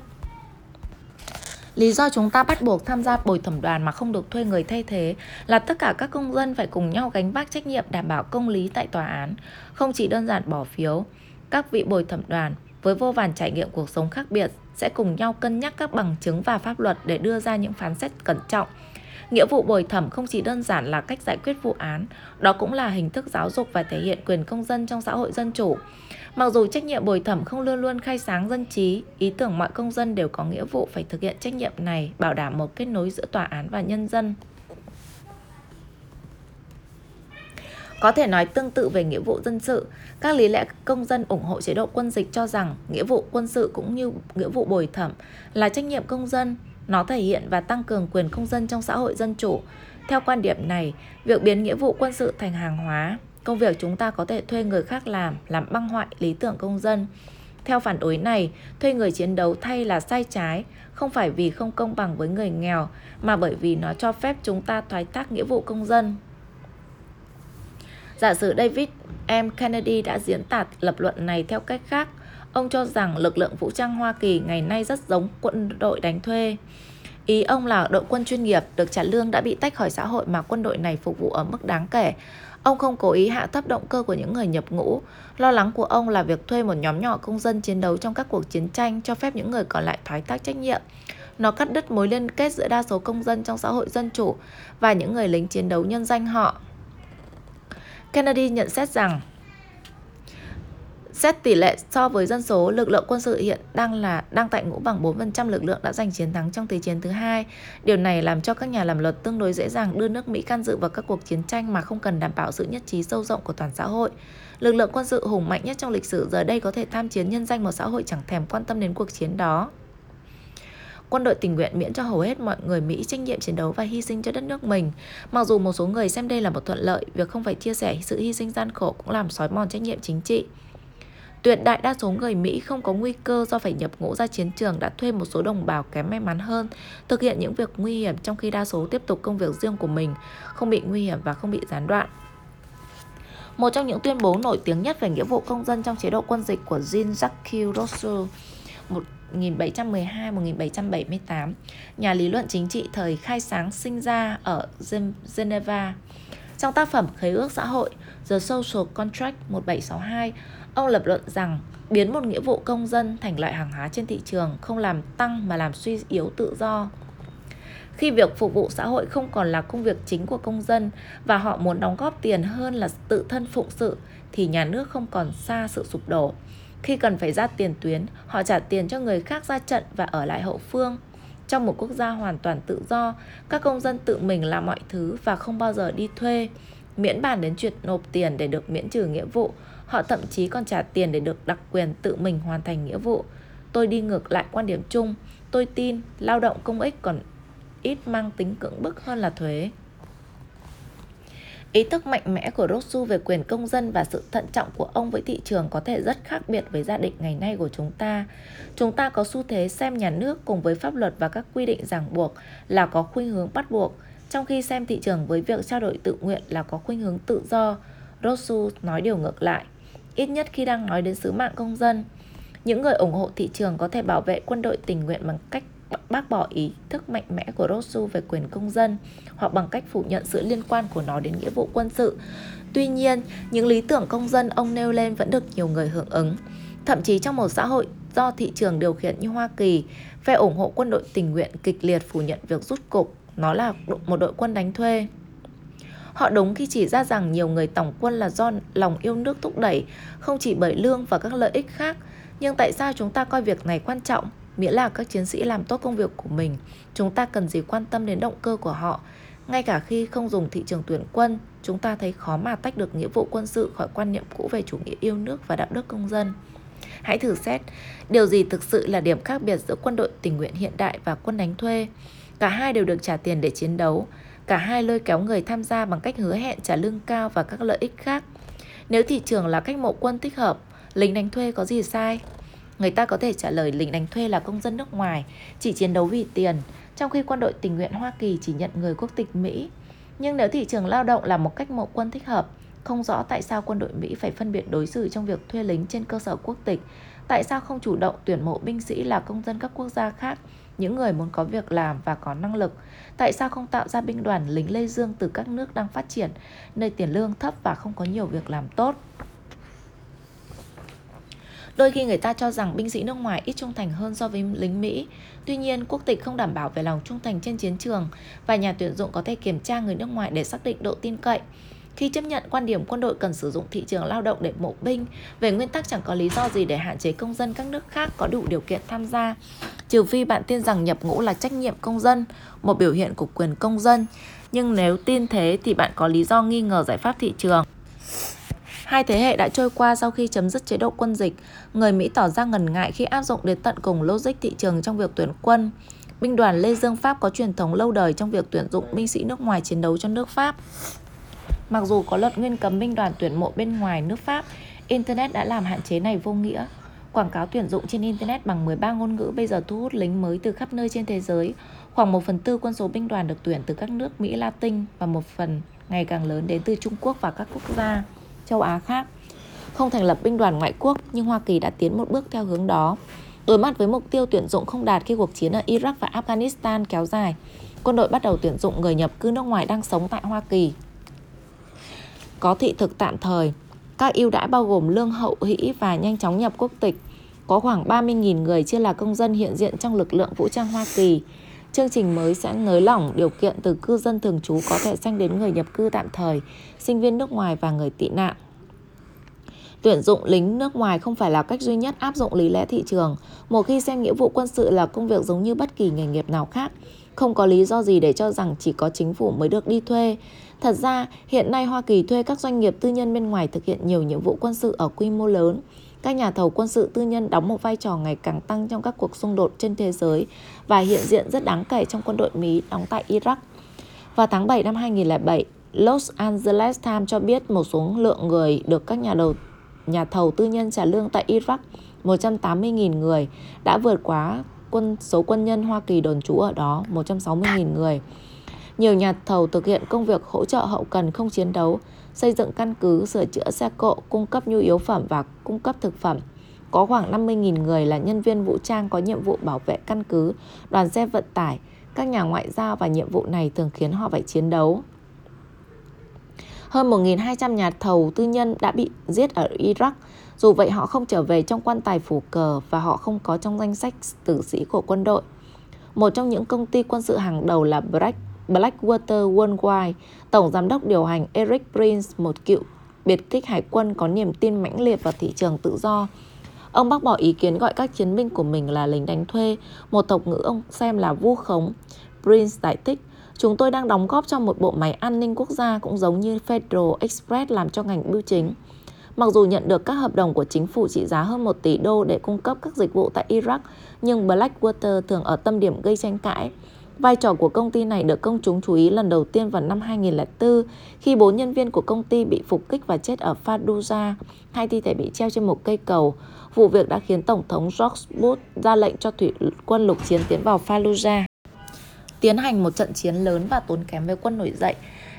Lý do chúng ta bắt buộc tham gia bồi thẩm đoàn mà không được thuê người thay thế là tất cả các công dân phải cùng nhau gánh vác trách nhiệm đảm bảo công lý tại tòa án, không chỉ đơn giản bỏ phiếu. Các vị bồi thẩm đoàn với vô vàn trải nghiệm cuộc sống khác biệt sẽ cùng nhau cân nhắc các bằng chứng và pháp luật để đưa ra những phán xét cẩn trọng. Nghĩa vụ bồi thẩm không chỉ đơn giản là cách giải quyết vụ án, đó cũng là hình thức giáo dục và thể hiện quyền công dân trong xã hội dân chủ. Mặc dù trách nhiệm bồi thẩm không luôn luôn khai sáng dân trí, ý tưởng mọi công dân đều có nghĩa vụ phải thực hiện trách nhiệm này, bảo đảm một kết nối giữa tòa án và nhân dân. Có thể nói tương tự về nghĩa vụ dân sự, các lý lẽ công dân ủng hộ chế độ quân dịch cho rằng nghĩa vụ quân sự cũng như nghĩa vụ bồi thẩm là trách nhiệm công dân, nó thể hiện và tăng cường quyền công dân trong xã hội dân chủ. Theo quan điểm này, việc biến nghĩa vụ quân sự thành hàng hóa Công việc chúng ta có thể thuê người khác làm, làm băng hoại lý tưởng công dân. Theo phản đối này, thuê người chiến đấu thay là sai trái, không phải vì không công bằng với người nghèo, mà bởi vì nó cho phép chúng ta thoái thác nghĩa vụ công dân. Giả sử David M. Kennedy đã diễn tả lập luận này theo cách khác. Ông cho rằng lực lượng vũ trang Hoa Kỳ ngày nay rất giống quân đội đánh thuê. Ý ông là đội quân chuyên nghiệp, được trả lương đã bị tách khỏi xã hội mà quân đội này phục vụ ở mức đáng kể. Ông không cố ý hạ thấp động cơ của những người nhập ngũ. Lo lắng của ông là việc thuê một nhóm nhỏ công dân chiến đấu trong các cuộc chiến tranh cho phép những người còn lại thoái thác trách nhiệm. Nó cắt đứt mối liên kết giữa đa số công dân trong xã hội dân chủ và những người lính chiến đấu nhân danh họ. Kennedy nhận xét rằng Xét tỷ lệ so với dân số, lực lượng quân sự hiện đang là đang tại ngũ bằng 4% lực lượng đã giành chiến thắng trong Thế chiến thứ hai. Điều này làm cho các nhà làm luật tương đối dễ dàng đưa nước Mỹ can dự vào các cuộc chiến tranh mà không cần đảm bảo sự nhất trí sâu rộng của toàn xã hội. Lực lượng quân sự hùng mạnh nhất trong lịch sử giờ đây có thể tham chiến nhân danh một xã hội chẳng thèm quan tâm đến cuộc chiến đó. Quân đội tình nguyện miễn cho hầu hết mọi người Mỹ trách nhiệm chiến đấu và hy sinh cho đất nước mình. Mặc dù một số người xem đây là một thuận lợi, việc không phải chia sẻ sự hy sinh gian khổ cũng làm xói mòn trách nhiệm chính trị. Tuyệt đại đa số người Mỹ không có nguy cơ do phải nhập ngũ ra chiến trường đã thuê một số đồng bào kém may mắn hơn, thực hiện những việc nguy hiểm trong khi đa số tiếp tục công việc riêng của mình, không bị nguy hiểm và không bị gián đoạn. Một trong những tuyên bố nổi tiếng nhất về nghĩa vụ công dân trong chế độ quân dịch của Jean-Jacques Rousseau 1712-1778, nhà lý luận chính trị thời khai sáng sinh ra ở Geneva. Trong tác phẩm Khế ước xã hội The Social Contract 1762, Ông lập luận rằng biến một nghĩa vụ công dân thành loại hàng hóa trên thị trường không làm tăng mà làm suy yếu tự do. Khi việc phục vụ xã hội không còn là công việc chính của công dân và họ muốn đóng góp tiền hơn là tự thân phụng sự thì nhà nước không còn xa sự sụp đổ. Khi cần phải ra tiền tuyến, họ trả tiền cho người khác ra trận và ở lại hậu phương. Trong một quốc gia hoàn toàn tự do, các công dân tự mình làm mọi thứ và không bao giờ đi thuê. Miễn bàn đến chuyện nộp tiền để được miễn trừ nghĩa vụ, Họ thậm chí còn trả tiền để được đặc quyền tự mình hoàn thành nghĩa vụ. Tôi đi ngược lại quan điểm chung. Tôi tin lao động công ích còn ít mang tính cưỡng bức hơn là thuế. Ý thức mạnh mẽ của Rosu về quyền công dân và sự thận trọng của ông với thị trường có thể rất khác biệt với gia đình ngày nay của chúng ta. Chúng ta có xu thế xem nhà nước cùng với pháp luật và các quy định ràng buộc là có khuynh hướng bắt buộc, trong khi xem thị trường với việc trao đổi tự nguyện là có khuynh hướng tự do. Rosu nói điều ngược lại, ít nhất khi đang nói đến sứ mạng công dân. Những người ủng hộ thị trường có thể bảo vệ quân đội tình nguyện bằng cách bác bỏ ý thức mạnh mẽ của Rosu về quyền công dân hoặc bằng cách phủ nhận sự liên quan của nó đến nghĩa vụ quân sự. Tuy nhiên, những lý tưởng công dân ông nêu lên vẫn được nhiều người hưởng ứng. Thậm chí trong một xã hội do thị trường điều khiển như Hoa Kỳ, phe ủng hộ quân đội tình nguyện kịch liệt phủ nhận việc rút cục, nó là một đội quân đánh thuê. Họ đúng khi chỉ ra rằng nhiều người tổng quân là do lòng yêu nước thúc đẩy, không chỉ bởi lương và các lợi ích khác. Nhưng tại sao chúng ta coi việc này quan trọng? Miễn là các chiến sĩ làm tốt công việc của mình, chúng ta cần gì quan tâm đến động cơ của họ. Ngay cả khi không dùng thị trường tuyển quân, chúng ta thấy khó mà tách được nghĩa vụ quân sự khỏi quan niệm cũ về chủ nghĩa yêu nước và đạo đức công dân. Hãy thử xét, điều gì thực sự là điểm khác biệt giữa quân đội tình nguyện hiện đại và quân đánh thuê? Cả hai đều được trả tiền để chiến đấu, cả hai lôi kéo người tham gia bằng cách hứa hẹn trả lương cao và các lợi ích khác. Nếu thị trường là cách mộ quân thích hợp, lính đánh thuê có gì sai? Người ta có thể trả lời lính đánh thuê là công dân nước ngoài, chỉ chiến đấu vì tiền, trong khi quân đội tình nguyện Hoa Kỳ chỉ nhận người quốc tịch Mỹ. Nhưng nếu thị trường lao động là một cách mộ quân thích hợp, không rõ tại sao quân đội Mỹ phải phân biệt đối xử trong việc thuê lính trên cơ sở quốc tịch, tại sao không chủ động tuyển mộ binh sĩ là công dân các quốc gia khác, những người muốn có việc làm và có năng lực, tại sao không tạo ra binh đoàn lính Lê dương từ các nước đang phát triển, nơi tiền lương thấp và không có nhiều việc làm tốt. Đôi khi người ta cho rằng binh sĩ nước ngoài ít trung thành hơn so với lính Mỹ. Tuy nhiên, quốc tịch không đảm bảo về lòng trung thành trên chiến trường và nhà tuyển dụng có thể kiểm tra người nước ngoài để xác định độ tin cậy. Khi chấp nhận quan điểm quân đội cần sử dụng thị trường lao động để mộ binh, về nguyên tắc chẳng có lý do gì để hạn chế công dân các nước khác có đủ điều kiện tham gia, trừ phi bạn tin rằng nhập ngũ là trách nhiệm công dân, một biểu hiện của quyền công dân. Nhưng nếu tin thế thì bạn có lý do nghi ngờ giải pháp thị trường. Hai thế hệ đã trôi qua sau khi chấm dứt chế độ quân dịch, người Mỹ tỏ ra ngần ngại khi áp dụng đến tận cùng logic thị trường trong việc tuyển quân. Binh đoàn Lê Dương Pháp có truyền thống lâu đời trong việc tuyển dụng binh sĩ nước ngoài chiến đấu cho nước Pháp. Mặc dù có luật nguyên cấm binh đoàn tuyển mộ bên ngoài nước Pháp, Internet đã làm hạn chế này vô nghĩa. Quảng cáo tuyển dụng trên Internet bằng 13 ngôn ngữ bây giờ thu hút lính mới từ khắp nơi trên thế giới. Khoảng 1 phần tư quân số binh đoàn được tuyển từ các nước Mỹ Latin và một phần ngày càng lớn đến từ Trung Quốc và các quốc gia châu Á khác. Không thành lập binh đoàn ngoại quốc, nhưng Hoa Kỳ đã tiến một bước theo hướng đó. Đối mặt với mục tiêu tuyển dụng không đạt khi cuộc chiến ở Iraq và Afghanistan kéo dài, quân đội bắt đầu tuyển dụng người nhập cư nước ngoài đang sống tại Hoa Kỳ. Có thị thực tạm thời, các ưu đãi bao gồm lương hậu hĩ và nhanh chóng nhập quốc tịch. Có khoảng 30.000 người chưa là công dân hiện diện trong lực lượng vũ trang Hoa Kỳ. Chương trình mới sẽ nới lỏng điều kiện từ cư dân thường trú có thể sang đến người nhập cư tạm thời, sinh viên nước ngoài và người tị nạn. Tuyển dụng lính nước ngoài không phải là cách duy nhất áp dụng lý lẽ thị trường. Một khi xem nghĩa vụ quân sự là công việc giống như bất kỳ nghề nghiệp nào khác, không có lý do gì để cho rằng chỉ có chính phủ mới được đi thuê. Thật ra, hiện nay Hoa Kỳ thuê các doanh nghiệp tư nhân bên ngoài thực hiện nhiều nhiệm vụ quân sự ở quy mô lớn. Các nhà thầu quân sự tư nhân đóng một vai trò ngày càng tăng trong các cuộc xung đột trên thế giới và hiện diện rất đáng kể trong quân đội Mỹ đóng tại Iraq. Vào tháng 7 năm 2007, Los Angeles Times cho biết một số lượng người được các nhà đầu nhà thầu tư nhân trả lương tại Iraq 180.000 người đã vượt quá quân số quân nhân Hoa Kỳ đồn trú ở đó 160.000 người. Nhiều nhà thầu thực hiện công việc hỗ trợ hậu cần không chiến đấu, xây dựng căn cứ, sửa chữa xe cộ, cung cấp nhu yếu phẩm và cung cấp thực phẩm. Có khoảng 50.000 người là nhân viên vũ trang có nhiệm vụ bảo vệ căn cứ, đoàn xe vận tải. Các nhà ngoại giao và nhiệm vụ này thường khiến họ phải chiến đấu. Hơn 1.200 nhà thầu tư nhân đã bị giết ở Iraq. Dù vậy họ không trở về trong quan tài phủ cờ và họ không có trong danh sách tử sĩ của quân đội. Một trong những công ty quân sự hàng đầu là Black, Blackwater Worldwide. Tổng giám đốc điều hành Eric Prince, một cựu biệt kích hải quân có niềm tin mãnh liệt vào thị trường tự do. Ông bác bỏ ý kiến gọi các chiến binh của mình là lính đánh thuê, một tộc ngữ ông xem là vu khống. Prince giải thích, Chúng tôi đang đóng góp cho một bộ máy an ninh quốc gia cũng giống như Federal Express làm cho ngành bưu chính. Mặc dù nhận được các hợp đồng của chính phủ trị giá hơn 1 tỷ đô để cung cấp các dịch vụ tại Iraq, nhưng Blackwater thường ở tâm điểm gây tranh cãi. Vai trò của công ty này được công chúng chú ý lần đầu tiên vào năm 2004 khi bốn nhân viên của công ty bị phục kích và chết ở Fallujah, hai thi thể bị treo trên một cây cầu. Vụ việc đã khiến Tổng thống George Bush ra lệnh cho thủy quân lục chiến tiến vào Fallujah, tiến hành một trận chiến lớn và tốn kém với quân nổi dậy.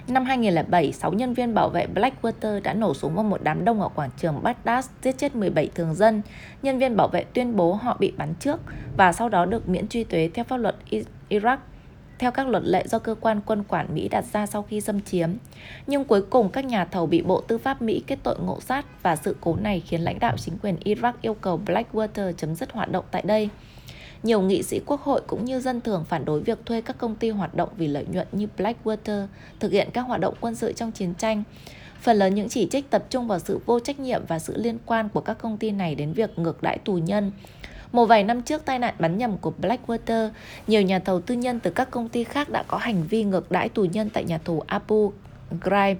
Năm 2007, 6 nhân viên bảo vệ Blackwater đã nổ súng vào một đám đông ở quảng trường Baghdad, giết chết 17 thường dân. Nhân viên bảo vệ tuyên bố họ bị bắn trước và sau đó được miễn truy thuế theo pháp luật Iraq theo các luật lệ do cơ quan quân quản Mỹ đặt ra sau khi xâm chiếm. Nhưng cuối cùng các nhà thầu bị Bộ Tư pháp Mỹ kết tội ngộ sát và sự cố này khiến lãnh đạo chính quyền Iraq yêu cầu Blackwater chấm dứt hoạt động tại đây. Nhiều nghị sĩ quốc hội cũng như dân thường phản đối việc thuê các công ty hoạt động vì lợi nhuận như Blackwater thực hiện các hoạt động quân sự trong chiến tranh. Phần lớn những chỉ trích tập trung vào sự vô trách nhiệm và sự liên quan của các công ty này đến việc ngược đãi tù nhân. Một vài năm trước tai nạn bắn nhầm của Blackwater, nhiều nhà thầu tư nhân từ các công ty khác đã có hành vi ngược đãi tù nhân tại nhà tù Abu Ghraib.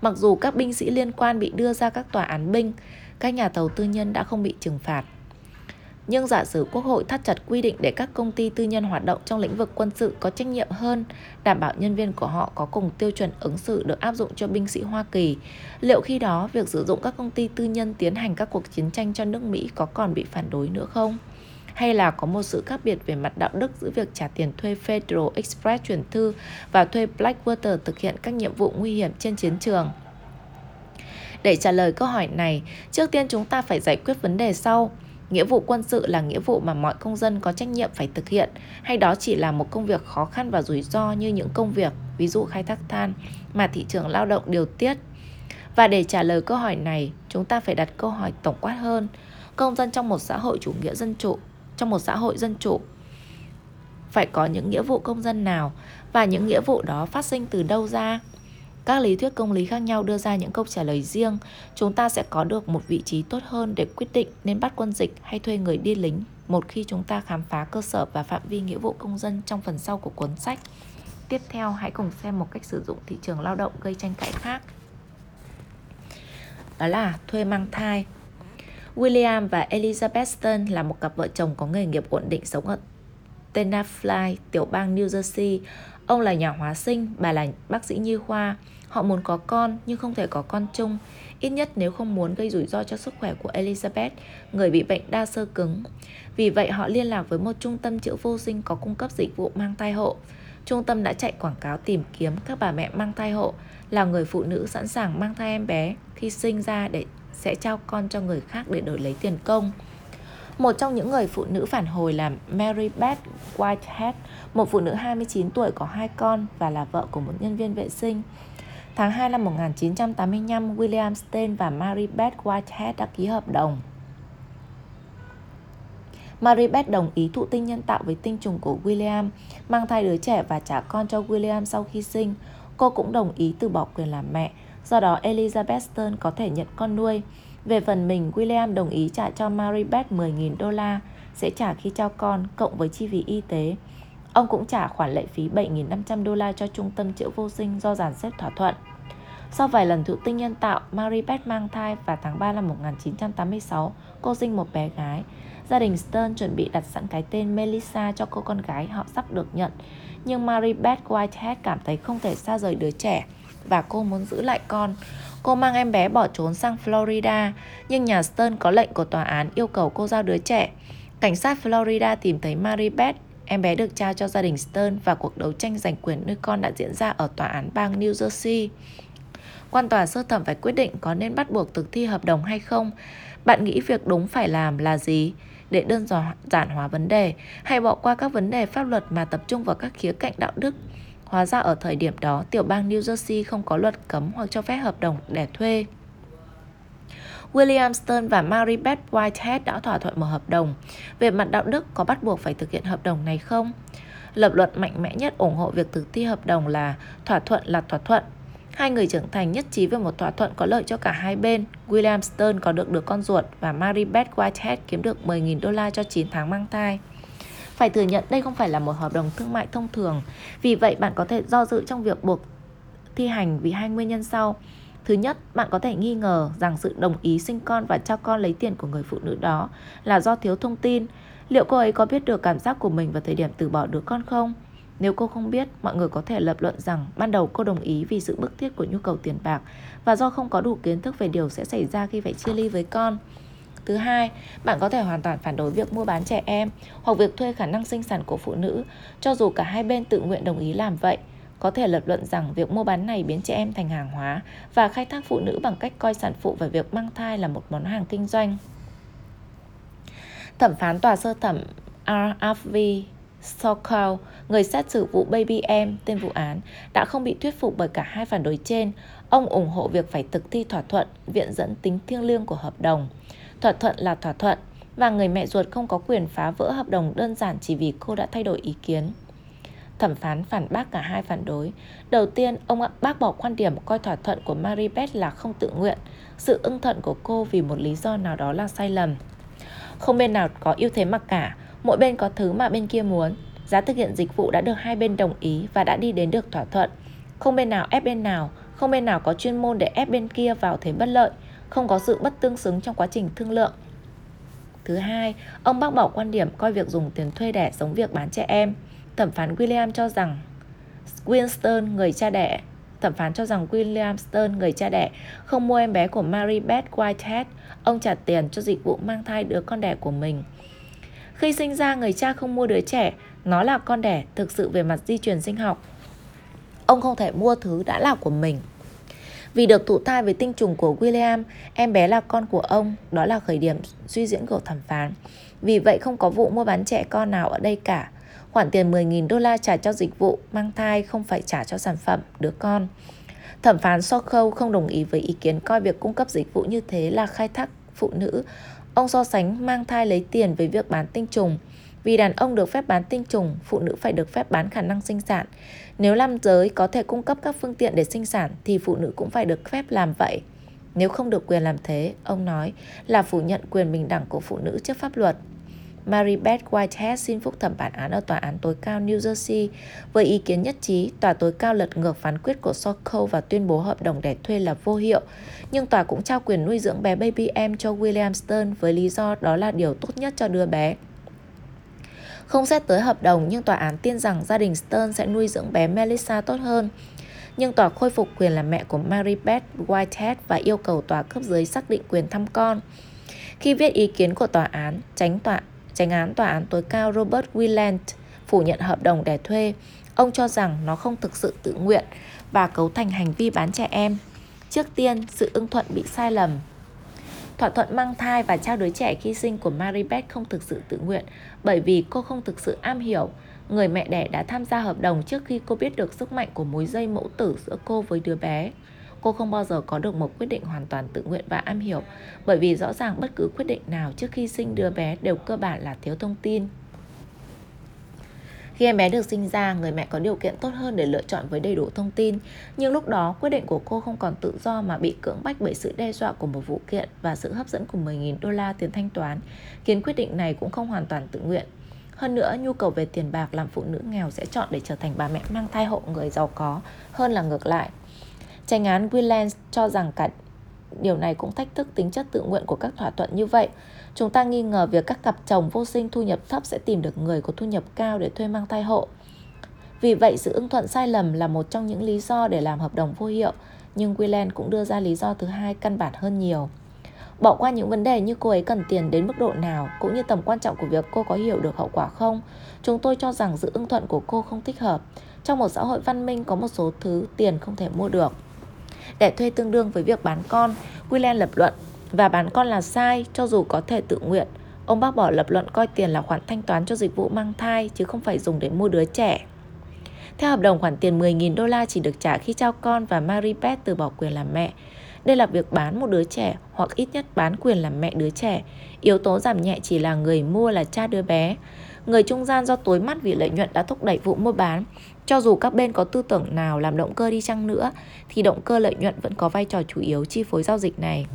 Mặc dù các binh sĩ liên quan bị đưa ra các tòa án binh, các nhà thầu tư nhân đã không bị trừng phạt. Nhưng giả sử Quốc hội thắt chặt quy định để các công ty tư nhân hoạt động trong lĩnh vực quân sự có trách nhiệm hơn, đảm bảo nhân viên của họ có cùng tiêu chuẩn ứng xử được áp dụng cho binh sĩ Hoa Kỳ, liệu khi đó việc sử dụng các công ty tư nhân tiến hành các cuộc chiến tranh cho nước Mỹ có còn bị phản đối nữa không? Hay là có một sự khác biệt về mặt đạo đức giữa việc trả tiền thuê Federal Express chuyển thư và thuê Blackwater thực hiện các nhiệm vụ nguy hiểm trên chiến trường? Để trả lời câu hỏi này, trước tiên chúng ta phải giải quyết vấn đề sau. Nghĩa vụ quân sự là nghĩa vụ mà mọi công dân có trách nhiệm phải thực hiện hay đó chỉ là một công việc khó khăn và rủi ro như những công việc, ví dụ khai thác than, mà thị trường lao động điều tiết. Và để trả lời câu hỏi này, chúng ta phải đặt câu hỏi tổng quát hơn. Công dân trong một xã hội chủ nghĩa dân chủ, trong một xã hội dân chủ, phải có những nghĩa vụ công dân nào và những nghĩa vụ đó phát sinh từ đâu ra? Các lý thuyết công lý khác nhau đưa ra những câu trả lời riêng, chúng ta sẽ có được một vị trí tốt hơn để quyết định nên bắt quân dịch hay thuê người đi lính một khi chúng ta khám phá cơ sở và phạm vi nghĩa vụ công dân trong phần sau của cuốn sách. Tiếp theo, hãy cùng xem một cách sử dụng thị trường lao động gây tranh cãi khác. Đó là thuê mang thai. William và Elizabeth Stern là một cặp vợ chồng có nghề nghiệp ổn định sống ở Tenafly, tiểu bang New Jersey. Ông là nhà hóa sinh, bà là bác sĩ nhi khoa. Họ muốn có con nhưng không thể có con chung, ít nhất nếu không muốn gây rủi ro cho sức khỏe của Elizabeth, người bị bệnh đa sơ cứng. Vì vậy họ liên lạc với một trung tâm chữa vô sinh có cung cấp dịch vụ mang thai hộ. Trung tâm đã chạy quảng cáo tìm kiếm các bà mẹ mang thai hộ là người phụ nữ sẵn sàng mang thai em bé khi sinh ra để sẽ trao con cho người khác để đổi lấy tiền công. Một trong những người phụ nữ phản hồi là Mary Beth Whitehead, một phụ nữ 29 tuổi có hai con và là vợ của một nhân viên vệ sinh. Tháng 2 năm 1985, William Stein và Mary Beth Whitehead đã ký hợp đồng. Mary Beth đồng ý thụ tinh nhân tạo với tinh trùng của William, mang thai đứa trẻ và trả con cho William sau khi sinh. Cô cũng đồng ý từ bỏ quyền làm mẹ, do đó Elizabeth Stern có thể nhận con nuôi. Về phần mình, William đồng ý trả cho Mary Beth 10.000 đô la, sẽ trả khi trao con, cộng với chi phí y tế. Ông cũng trả khoản lệ phí 7.500 đô la cho trung tâm chữa vô sinh do dàn xếp thỏa thuận. Sau vài lần thụ tinh nhân tạo, Mary Beth mang thai và tháng 3 năm 1986, cô sinh một bé gái. Gia đình Stern chuẩn bị đặt sẵn cái tên Melissa cho cô con gái họ sắp được nhận. Nhưng Mary Beth Whitehead cảm thấy không thể xa rời đứa trẻ và cô muốn giữ lại con. Cô mang em bé bỏ trốn sang Florida, nhưng nhà Stern có lệnh của tòa án yêu cầu cô giao đứa trẻ. Cảnh sát Florida tìm thấy Mary Beth, em bé được trao cho gia đình Stern và cuộc đấu tranh giành quyền nuôi con đã diễn ra ở tòa án bang New Jersey. Quan tòa sơ thẩm phải quyết định có nên bắt buộc thực thi hợp đồng hay không. Bạn nghĩ việc đúng phải làm là gì? Để đơn giản hóa vấn đề, hay bỏ qua các vấn đề pháp luật mà tập trung vào các khía cạnh đạo đức. Hóa ra ở thời điểm đó, tiểu bang New Jersey không có luật cấm hoặc cho phép hợp đồng để thuê. William Stern và Mary Beth Whitehead đã thỏa thuận một hợp đồng. Về mặt đạo đức, có bắt buộc phải thực hiện hợp đồng này không? Lập luận mạnh mẽ nhất ủng hộ việc thực thi hợp đồng là thỏa thuận là thỏa thuận. Hai người trưởng thành nhất trí về một thỏa thuận có lợi cho cả hai bên. William Stern có được được con ruột và Mary Beth Whitehead kiếm được 10.000 đô la cho 9 tháng mang thai. Phải thừa nhận đây không phải là một hợp đồng thương mại thông thường. Vì vậy bạn có thể do dự trong việc buộc thi hành vì hai nguyên nhân sau. Thứ nhất, bạn có thể nghi ngờ rằng sự đồng ý sinh con và cho con lấy tiền của người phụ nữ đó là do thiếu thông tin. Liệu cô ấy có biết được cảm giác của mình vào thời điểm từ bỏ đứa con không? Nếu cô không biết, mọi người có thể lập luận rằng ban đầu cô đồng ý vì sự bức thiết của nhu cầu tiền bạc và do không có đủ kiến thức về điều sẽ xảy ra khi phải chia ly với con. Thứ hai, bạn có thể hoàn toàn phản đối việc mua bán trẻ em hoặc việc thuê khả năng sinh sản của phụ nữ, cho dù cả hai bên tự nguyện đồng ý làm vậy. Có thể lập luận rằng việc mua bán này biến trẻ em thành hàng hóa và khai thác phụ nữ bằng cách coi sản phụ và việc mang thai là một món hàng kinh doanh. Thẩm phán tòa sơ thẩm RFV Sokal, người xét xử vụ Baby M tên vụ án, đã không bị thuyết phục bởi cả hai phản đối trên. Ông ủng hộ việc phải thực thi thỏa thuận, viện dẫn tính thiêng liêng của hợp đồng. Thỏa thuận là thỏa thuận, và người mẹ ruột không có quyền phá vỡ hợp đồng đơn giản chỉ vì cô đã thay đổi ý kiến. Thẩm phán phản bác cả hai phản đối. Đầu tiên, ông bác bỏ quan điểm coi thỏa thuận của Maribeth là không tự nguyện. Sự ưng thuận của cô vì một lý do nào đó là sai lầm. Không bên nào có ưu thế mặc cả, mỗi bên có thứ mà bên kia muốn. Giá thực hiện dịch vụ đã được hai bên đồng ý và đã đi đến được thỏa thuận. Không bên nào ép bên nào, không bên nào có chuyên môn để ép bên kia vào thế bất lợi, không có sự bất tương xứng trong quá trình thương lượng. Thứ hai, ông bác bỏ quan điểm coi việc dùng tiền thuê đẻ giống việc bán trẻ em. Thẩm phán William cho rằng Winston, người cha đẻ, thẩm phán cho rằng William Stern, người cha đẻ, không mua em bé của Mary Beth Whitehead. Ông trả tiền cho dịch vụ mang thai đứa con đẻ của mình. Khi sinh ra, người cha không mua đứa trẻ, nó là con đẻ thực sự về mặt di truyền sinh học. Ông không thể mua thứ đã là của mình. Vì được thụ thai với tinh trùng của William, em bé là con của ông, đó là khởi điểm suy diễn của thẩm phán. Vì vậy không có vụ mua bán trẻ con nào ở đây cả. Khoản tiền 10.000 đô la trả cho dịch vụ mang thai không phải trả cho sản phẩm đứa con. Thẩm phán Sokol không đồng ý với ý kiến coi việc cung cấp dịch vụ như thế là khai thác phụ nữ. Ông so sánh mang thai lấy tiền với việc bán tinh trùng. Vì đàn ông được phép bán tinh trùng, phụ nữ phải được phép bán khả năng sinh sản. Nếu nam giới có thể cung cấp các phương tiện để sinh sản thì phụ nữ cũng phải được phép làm vậy. Nếu không được quyền làm thế, ông nói là phủ nhận quyền bình đẳng của phụ nữ trước pháp luật. Mary Beth Whitehead xin phúc thẩm bản án ở Tòa án tối cao New Jersey với ý kiến nhất trí, tòa tối cao lật ngược phán quyết của Sokol và tuyên bố hợp đồng đẻ thuê là vô hiệu. Nhưng tòa cũng trao quyền nuôi dưỡng bé baby em cho William Stern với lý do đó là điều tốt nhất cho đứa bé. Không xét tới hợp đồng nhưng tòa án tin rằng gia đình Stern sẽ nuôi dưỡng bé Melissa tốt hơn. Nhưng tòa khôi phục quyền làm mẹ của Mary Beth Whitehead và yêu cầu tòa cấp dưới xác định quyền thăm con. Khi viết ý kiến của tòa án, tránh tòa tránh án tòa án tối cao Robert Willand phủ nhận hợp đồng đẻ thuê. Ông cho rằng nó không thực sự tự nguyện và cấu thành hành vi bán trẻ em. Trước tiên, sự ưng thuận bị sai lầm Thỏa thuận mang thai và trao đứa trẻ khi sinh của Maribeth không thực sự tự nguyện bởi vì cô không thực sự am hiểu. Người mẹ đẻ đã tham gia hợp đồng trước khi cô biết được sức mạnh của mối dây mẫu tử giữa cô với đứa bé. Cô không bao giờ có được một quyết định hoàn toàn tự nguyện và am hiểu, bởi vì rõ ràng bất cứ quyết định nào trước khi sinh đứa bé đều cơ bản là thiếu thông tin. Khi em bé được sinh ra, người mẹ có điều kiện tốt hơn để lựa chọn với đầy đủ thông tin. Nhưng lúc đó, quyết định của cô không còn tự do mà bị cưỡng bách bởi sự đe dọa của một vụ kiện và sự hấp dẫn của 10.000 đô la tiền thanh toán, khiến quyết định này cũng không hoàn toàn tự nguyện. Hơn nữa, nhu cầu về tiền bạc làm phụ nữ nghèo sẽ chọn để trở thành bà mẹ mang thai hộ người giàu có hơn là ngược lại. Tranh án Williams cho rằng cả điều này cũng thách thức tính chất tự nguyện của các thỏa thuận như vậy. Chúng ta nghi ngờ việc các cặp chồng vô sinh thu nhập thấp sẽ tìm được người có thu nhập cao để thuê mang thai hộ. Vì vậy, sự ưng thuận sai lầm là một trong những lý do để làm hợp đồng vô hiệu, nhưng Willen cũng đưa ra lý do thứ hai căn bản hơn nhiều. Bỏ qua những vấn đề như cô ấy cần tiền đến mức độ nào, cũng như tầm quan trọng của việc cô có hiểu được hậu quả không, chúng tôi cho rằng sự ưng thuận của cô không thích hợp. Trong một xã hội văn minh có một số thứ tiền không thể mua được. Để thuê tương đương với việc bán con, Willen lập luận và bán con là sai cho dù có thể tự nguyện. Ông bác bỏ lập luận coi tiền là khoản thanh toán cho dịch vụ mang thai chứ không phải dùng để mua đứa trẻ. Theo hợp đồng khoản tiền 10.000 đô la chỉ được trả khi trao con và Mary Beth từ bỏ quyền làm mẹ. Đây là việc bán một đứa trẻ hoặc ít nhất bán quyền làm mẹ đứa trẻ. Yếu tố giảm nhẹ chỉ là người mua là cha đứa bé. Người trung gian do tối mắt vì lợi nhuận đã thúc đẩy vụ mua bán. Cho dù các bên có tư tưởng nào làm động cơ đi chăng nữa, thì động cơ lợi nhuận vẫn có vai trò chủ yếu chi phối giao dịch này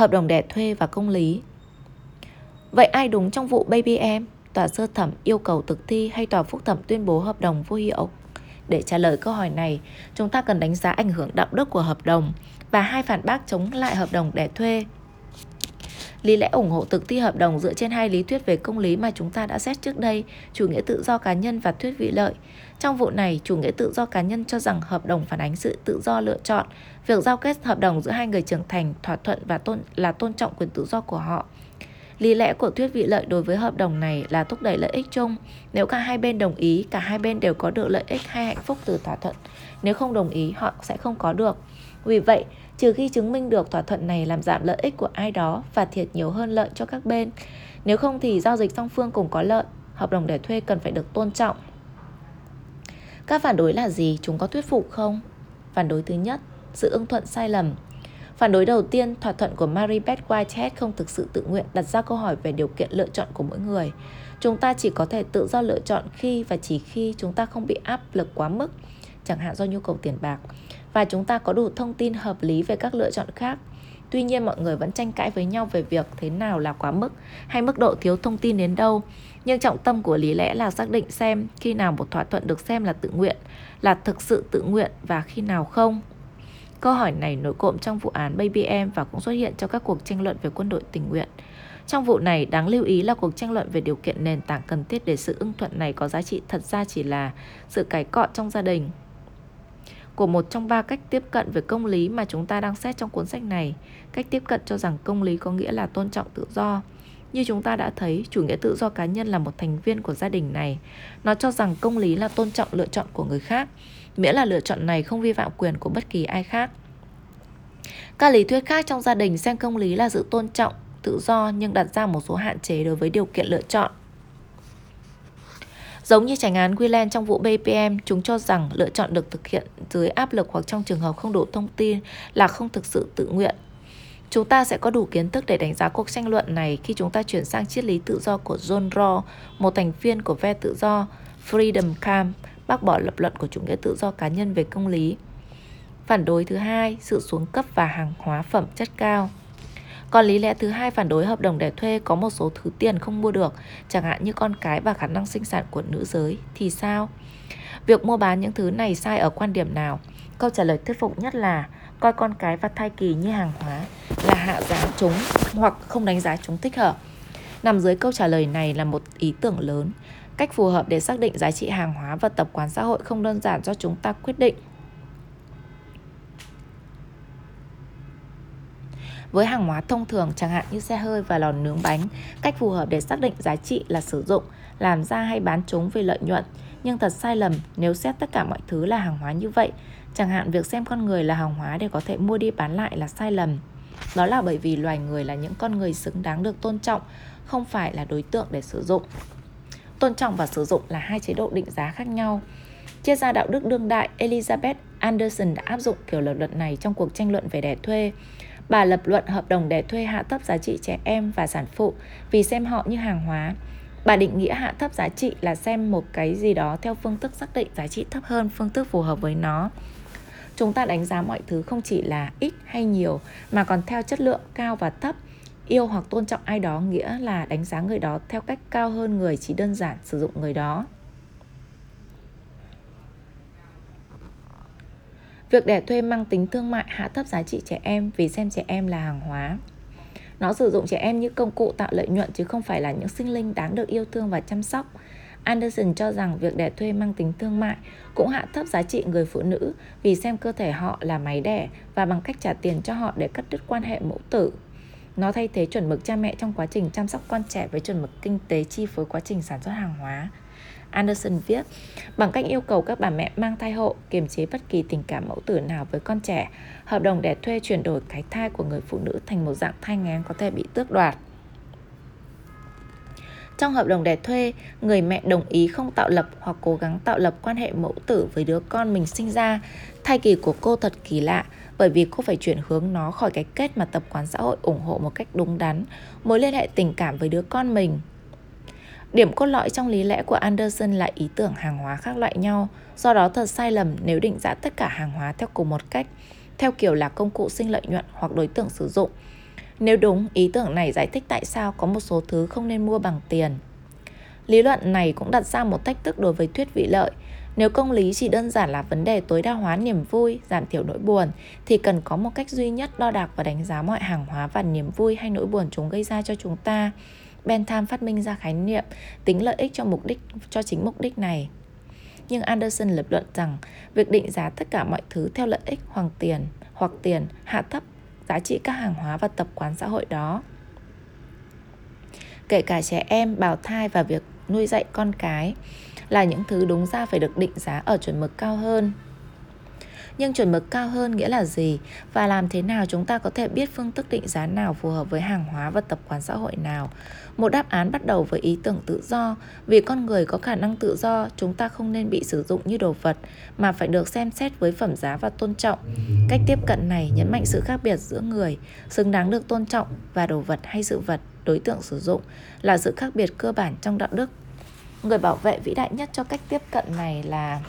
hợp đồng đẻ thuê và công lý. Vậy ai đúng trong vụ Baby Em? Tòa sơ thẩm yêu cầu thực thi hay tòa phúc thẩm tuyên bố hợp đồng vô hiệu? Để trả lời câu hỏi này, chúng ta cần đánh giá ảnh hưởng đạo đức của hợp đồng và hai phản bác chống lại hợp đồng đẻ thuê. Lý lẽ ủng hộ thực thi hợp đồng dựa trên hai lý thuyết về công lý mà chúng ta đã xét trước đây, chủ nghĩa tự do cá nhân và thuyết vị lợi. Trong vụ này, chủ nghĩa tự do cá nhân cho rằng hợp đồng phản ánh sự tự do lựa chọn, việc giao kết hợp đồng giữa hai người trưởng thành, thỏa thuận và tôn là tôn trọng quyền tự do của họ. Lý lẽ của thuyết vị lợi đối với hợp đồng này là thúc đẩy lợi ích chung. Nếu cả hai bên đồng ý, cả hai bên đều có được lợi ích hay hạnh phúc từ thỏa thuận. Nếu không đồng ý, họ sẽ không có được. Vì vậy, trừ khi chứng minh được thỏa thuận này làm giảm lợi ích của ai đó và thiệt nhiều hơn lợi cho các bên. Nếu không thì giao dịch song phương cùng có lợi, hợp đồng để thuê cần phải được tôn trọng. Các phản đối là gì? Chúng có thuyết phục không? Phản đối thứ nhất, sự ưng thuận sai lầm. Phản đối đầu tiên, thỏa thuận của Mary Beth Whitehead không thực sự tự nguyện đặt ra câu hỏi về điều kiện lựa chọn của mỗi người. Chúng ta chỉ có thể tự do lựa chọn khi và chỉ khi chúng ta không bị áp lực quá mức, chẳng hạn do nhu cầu tiền bạc, và chúng ta có đủ thông tin hợp lý về các lựa chọn khác. Tuy nhiên mọi người vẫn tranh cãi với nhau về việc thế nào là quá mức hay mức độ thiếu thông tin đến đâu. Nhưng trọng tâm của lý lẽ là xác định xem khi nào một thỏa thuận được xem là tự nguyện, là thực sự tự nguyện và khi nào không. Câu hỏi này nổi cộm trong vụ án Baby M và cũng xuất hiện trong các cuộc tranh luận về quân đội tình nguyện. Trong vụ này, đáng lưu ý là cuộc tranh luận về điều kiện nền tảng cần thiết để sự ưng thuận này có giá trị thật ra chỉ là sự cải cọ trong gia đình của một trong ba cách tiếp cận về công lý mà chúng ta đang xét trong cuốn sách này. Cách tiếp cận cho rằng công lý có nghĩa là tôn trọng tự do. Như chúng ta đã thấy, chủ nghĩa tự do cá nhân là một thành viên của gia đình này. Nó cho rằng công lý là tôn trọng lựa chọn của người khác, miễn là lựa chọn này không vi phạm quyền của bất kỳ ai khác. Các lý thuyết khác trong gia đình xem công lý là sự tôn trọng tự do nhưng đặt ra một số hạn chế đối với điều kiện lựa chọn. Giống như tránh án Wieland trong vụ BPM, chúng cho rằng lựa chọn được thực hiện dưới áp lực hoặc trong trường hợp không đủ thông tin là không thực sự tự nguyện. Chúng ta sẽ có đủ kiến thức để đánh giá cuộc tranh luận này khi chúng ta chuyển sang triết lý tự do của John Rawls, một thành viên của phe tự do Freedom Camp, bác bỏ lập luận của chủ nghĩa tự do cá nhân về công lý. Phản đối thứ hai, sự xuống cấp và hàng hóa phẩm chất cao. Còn lý lẽ thứ hai phản đối hợp đồng để thuê có một số thứ tiền không mua được, chẳng hạn như con cái và khả năng sinh sản của nữ giới, thì sao? Việc mua bán những thứ này sai ở quan điểm nào? Câu trả lời thuyết phục nhất là coi con cái và thai kỳ như hàng hóa là hạ giá chúng hoặc không đánh giá chúng thích hợp. Nằm dưới câu trả lời này là một ý tưởng lớn. Cách phù hợp để xác định giá trị hàng hóa và tập quán xã hội không đơn giản do chúng ta quyết định Với hàng hóa thông thường chẳng hạn như xe hơi và lò nướng bánh, cách phù hợp để xác định giá trị là sử dụng, làm ra hay bán chúng vì lợi nhuận. Nhưng thật sai lầm nếu xét tất cả mọi thứ là hàng hóa như vậy. Chẳng hạn việc xem con người là hàng hóa để có thể mua đi bán lại là sai lầm. Đó là bởi vì loài người là những con người xứng đáng được tôn trọng, không phải là đối tượng để sử dụng. Tôn trọng và sử dụng là hai chế độ định giá khác nhau. Triết gia đạo đức đương đại Elizabeth Anderson đã áp dụng kiểu lập luận này trong cuộc tranh luận về đẻ thuê. Bà lập luận hợp đồng để thuê hạ thấp giá trị trẻ em và sản phụ vì xem họ như hàng hóa. Bà định nghĩa hạ thấp giá trị là xem một cái gì đó theo phương thức xác định giá trị thấp hơn phương thức phù hợp với nó. Chúng ta đánh giá mọi thứ không chỉ là ít hay nhiều, mà còn theo chất lượng cao và thấp. Yêu hoặc tôn trọng ai đó nghĩa là đánh giá người đó theo cách cao hơn người chỉ đơn giản sử dụng người đó. Việc đẻ thuê mang tính thương mại hạ thấp giá trị trẻ em vì xem trẻ em là hàng hóa. Nó sử dụng trẻ em như công cụ tạo lợi nhuận chứ không phải là những sinh linh đáng được yêu thương và chăm sóc. Anderson cho rằng việc đẻ thuê mang tính thương mại cũng hạ thấp giá trị người phụ nữ vì xem cơ thể họ là máy đẻ và bằng cách trả tiền cho họ để cắt đứt quan hệ mẫu tử. Nó thay thế chuẩn mực cha mẹ trong quá trình chăm sóc con trẻ với chuẩn mực kinh tế chi phối quá trình sản xuất hàng hóa. Anderson viết, bằng cách yêu cầu các bà mẹ mang thai hộ kiềm chế bất kỳ tình cảm mẫu tử nào với con trẻ, hợp đồng để thuê chuyển đổi cái thai của người phụ nữ thành một dạng thai ngán có thể bị tước đoạt. Trong hợp đồng đẻ thuê, người mẹ đồng ý không tạo lập hoặc cố gắng tạo lập quan hệ mẫu tử với đứa con mình sinh ra. Thai kỳ của cô thật kỳ lạ bởi vì cô phải chuyển hướng nó khỏi cái kết mà tập quán xã hội ủng hộ một cách đúng đắn, mối liên hệ tình cảm với đứa con mình Điểm cốt lõi trong lý lẽ của Anderson là ý tưởng hàng hóa khác loại nhau, do đó thật sai lầm nếu định giá tất cả hàng hóa theo cùng một cách, theo kiểu là công cụ sinh lợi nhuận hoặc đối tượng sử dụng. Nếu đúng, ý tưởng này giải thích tại sao có một số thứ không nên mua bằng tiền. Lý luận này cũng đặt ra một thách thức đối với thuyết vị lợi. Nếu công lý chỉ đơn giản là vấn đề tối đa hóa niềm vui, giảm thiểu nỗi buồn, thì cần có một cách duy nhất đo đạc và đánh giá mọi hàng hóa và niềm vui hay nỗi buồn chúng gây ra cho chúng ta. Bentham phát minh ra khái niệm tính lợi ích cho mục đích cho chính mục đích này. Nhưng Anderson lập luận rằng việc định giá tất cả mọi thứ theo lợi ích hoặc tiền hoặc tiền hạ thấp giá trị các hàng hóa và tập quán xã hội đó. Kể cả trẻ em, bào thai và việc nuôi dạy con cái là những thứ đúng ra phải được định giá ở chuẩn mực cao hơn nhưng chuẩn mực cao hơn nghĩa là gì? Và làm thế nào chúng ta có thể biết phương thức định giá nào phù hợp với hàng hóa và tập quán xã hội nào? Một đáp án bắt đầu với ý tưởng tự do. Vì con người có khả năng tự do, chúng ta không nên bị sử dụng như đồ vật, mà phải được xem xét với phẩm giá và tôn trọng. Cách tiếp cận này nhấn mạnh sự khác biệt giữa người, xứng đáng được tôn trọng và đồ vật hay sự vật đối tượng sử dụng là sự khác biệt cơ bản trong đạo đức. Người bảo vệ vĩ đại nhất cho cách tiếp cận này là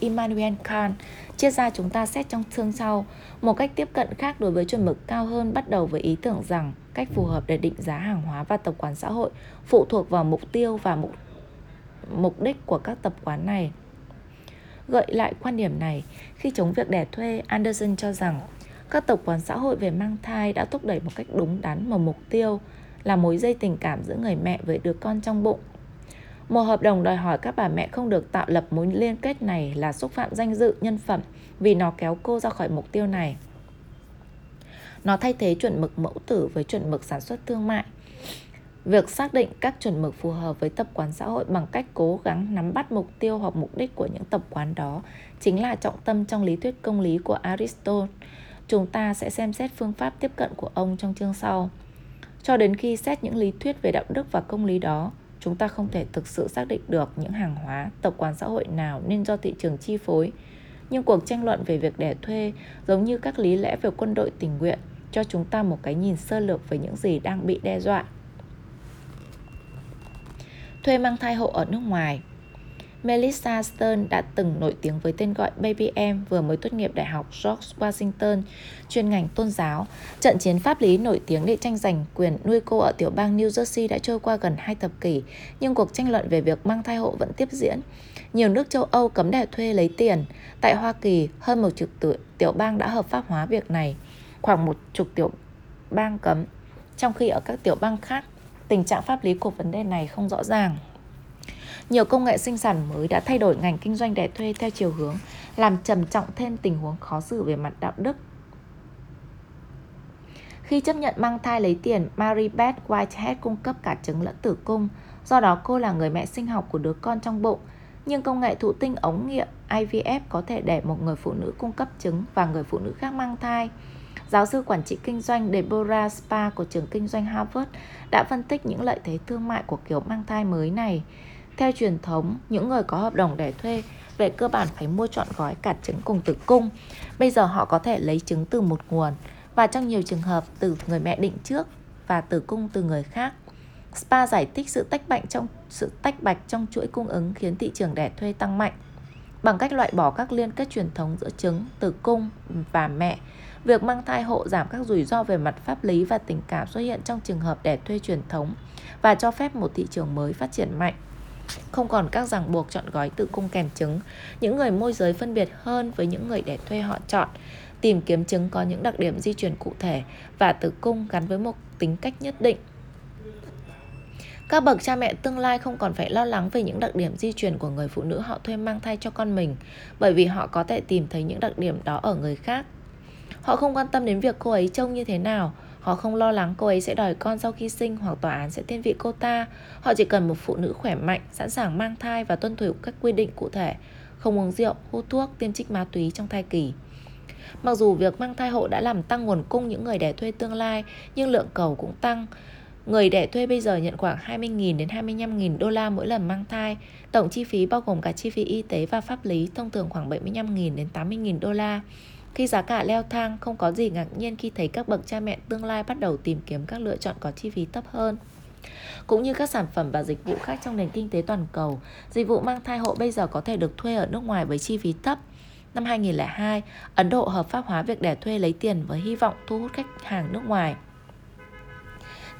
Immanuel Kant chia ra chúng ta xét trong chương sau. Một cách tiếp cận khác đối với chuẩn mực cao hơn bắt đầu với ý tưởng rằng cách phù hợp để định giá hàng hóa và tập quán xã hội phụ thuộc vào mục tiêu và mục mục đích của các tập quán này. Gợi lại quan điểm này, khi chống việc đẻ thuê, Anderson cho rằng các tập quán xã hội về mang thai đã thúc đẩy một cách đúng đắn một mục tiêu là mối dây tình cảm giữa người mẹ với đứa con trong bụng một hợp đồng đòi hỏi các bà mẹ không được tạo lập mối liên kết này là xúc phạm danh dự nhân phẩm vì nó kéo cô ra khỏi mục tiêu này. Nó thay thế chuẩn mực mẫu tử với chuẩn mực sản xuất thương mại. Việc xác định các chuẩn mực phù hợp với tập quán xã hội bằng cách cố gắng nắm bắt mục tiêu hoặc mục đích của những tập quán đó chính là trọng tâm trong lý thuyết công lý của Aristotle. Chúng ta sẽ xem xét phương pháp tiếp cận của ông trong chương sau. Cho đến khi xét những lý thuyết về đạo đức và công lý đó, chúng ta không thể thực sự xác định được những hàng hóa, tập quán xã hội nào nên do thị trường chi phối. Nhưng cuộc tranh luận về việc đẻ thuê, giống như các lý lẽ về quân đội tình nguyện, cho chúng ta một cái nhìn sơ lược về những gì đang bị đe dọa. Thuê mang thai hộ ở nước ngoài Melissa Stern đã từng nổi tiếng với tên gọi Baby M vừa mới tốt nghiệp Đại học George Washington, chuyên ngành tôn giáo. Trận chiến pháp lý nổi tiếng để tranh giành quyền nuôi cô ở tiểu bang New Jersey đã trôi qua gần hai thập kỷ, nhưng cuộc tranh luận về việc mang thai hộ vẫn tiếp diễn. Nhiều nước châu Âu cấm đẻ thuê lấy tiền. Tại Hoa Kỳ, hơn một chục tiểu bang đã hợp pháp hóa việc này. Khoảng một chục tiểu bang cấm, trong khi ở các tiểu bang khác, tình trạng pháp lý của vấn đề này không rõ ràng. Nhiều công nghệ sinh sản mới đã thay đổi ngành kinh doanh đẻ thuê theo chiều hướng làm trầm trọng thêm tình huống khó xử về mặt đạo đức. Khi chấp nhận mang thai lấy tiền, Mary Beth Whitehead cung cấp cả trứng lẫn tử cung, do đó cô là người mẹ sinh học của đứa con trong bụng. Nhưng công nghệ thụ tinh ống nghiệm IVF có thể để một người phụ nữ cung cấp trứng và người phụ nữ khác mang thai. Giáo sư quản trị kinh doanh Deborah Spa của trường kinh doanh Harvard đã phân tích những lợi thế thương mại của kiểu mang thai mới này. Theo truyền thống, những người có hợp đồng để thuê về cơ bản phải mua trọn gói cả trứng cùng tử cung. Bây giờ họ có thể lấy trứng từ một nguồn và trong nhiều trường hợp từ người mẹ định trước và tử cung từ người khác. Spa giải thích sự tách bạch trong sự tách bạch trong chuỗi cung ứng khiến thị trường đẻ thuê tăng mạnh. Bằng cách loại bỏ các liên kết truyền thống giữa trứng, tử cung và mẹ, việc mang thai hộ giảm các rủi ro về mặt pháp lý và tình cảm xuất hiện trong trường hợp đẻ thuê truyền thống và cho phép một thị trường mới phát triển mạnh không còn các ràng buộc chọn gói tự cung kèm trứng. Những người môi giới phân biệt hơn với những người để thuê họ chọn, tìm kiếm trứng có những đặc điểm di chuyển cụ thể và tử cung gắn với một tính cách nhất định. Các bậc cha mẹ tương lai không còn phải lo lắng về những đặc điểm di truyền của người phụ nữ họ thuê mang thai cho con mình, bởi vì họ có thể tìm thấy những đặc điểm đó ở người khác. Họ không quan tâm đến việc cô ấy trông như thế nào, Họ không lo lắng cô ấy sẽ đòi con sau khi sinh hoặc tòa án sẽ thiên vị cô ta. Họ chỉ cần một phụ nữ khỏe mạnh, sẵn sàng mang thai và tuân thủ các quy định cụ thể, không uống rượu, hút thuốc, tiêm trích ma túy trong thai kỳ. Mặc dù việc mang thai hộ đã làm tăng nguồn cung những người đẻ thuê tương lai, nhưng lượng cầu cũng tăng. Người đẻ thuê bây giờ nhận khoảng 20.000 đến 25.000 đô la mỗi lần mang thai. Tổng chi phí bao gồm cả chi phí y tế và pháp lý thông thường khoảng 75.000 đến 80.000 đô la. Khi giá cả leo thang, không có gì ngạc nhiên khi thấy các bậc cha mẹ tương lai bắt đầu tìm kiếm các lựa chọn có chi phí thấp hơn. Cũng như các sản phẩm và dịch vụ khác trong nền kinh tế toàn cầu, dịch vụ mang thai hộ bây giờ có thể được thuê ở nước ngoài với chi phí thấp. Năm 2002, Ấn Độ hợp pháp hóa việc đẻ thuê lấy tiền với hy vọng thu hút khách hàng nước ngoài.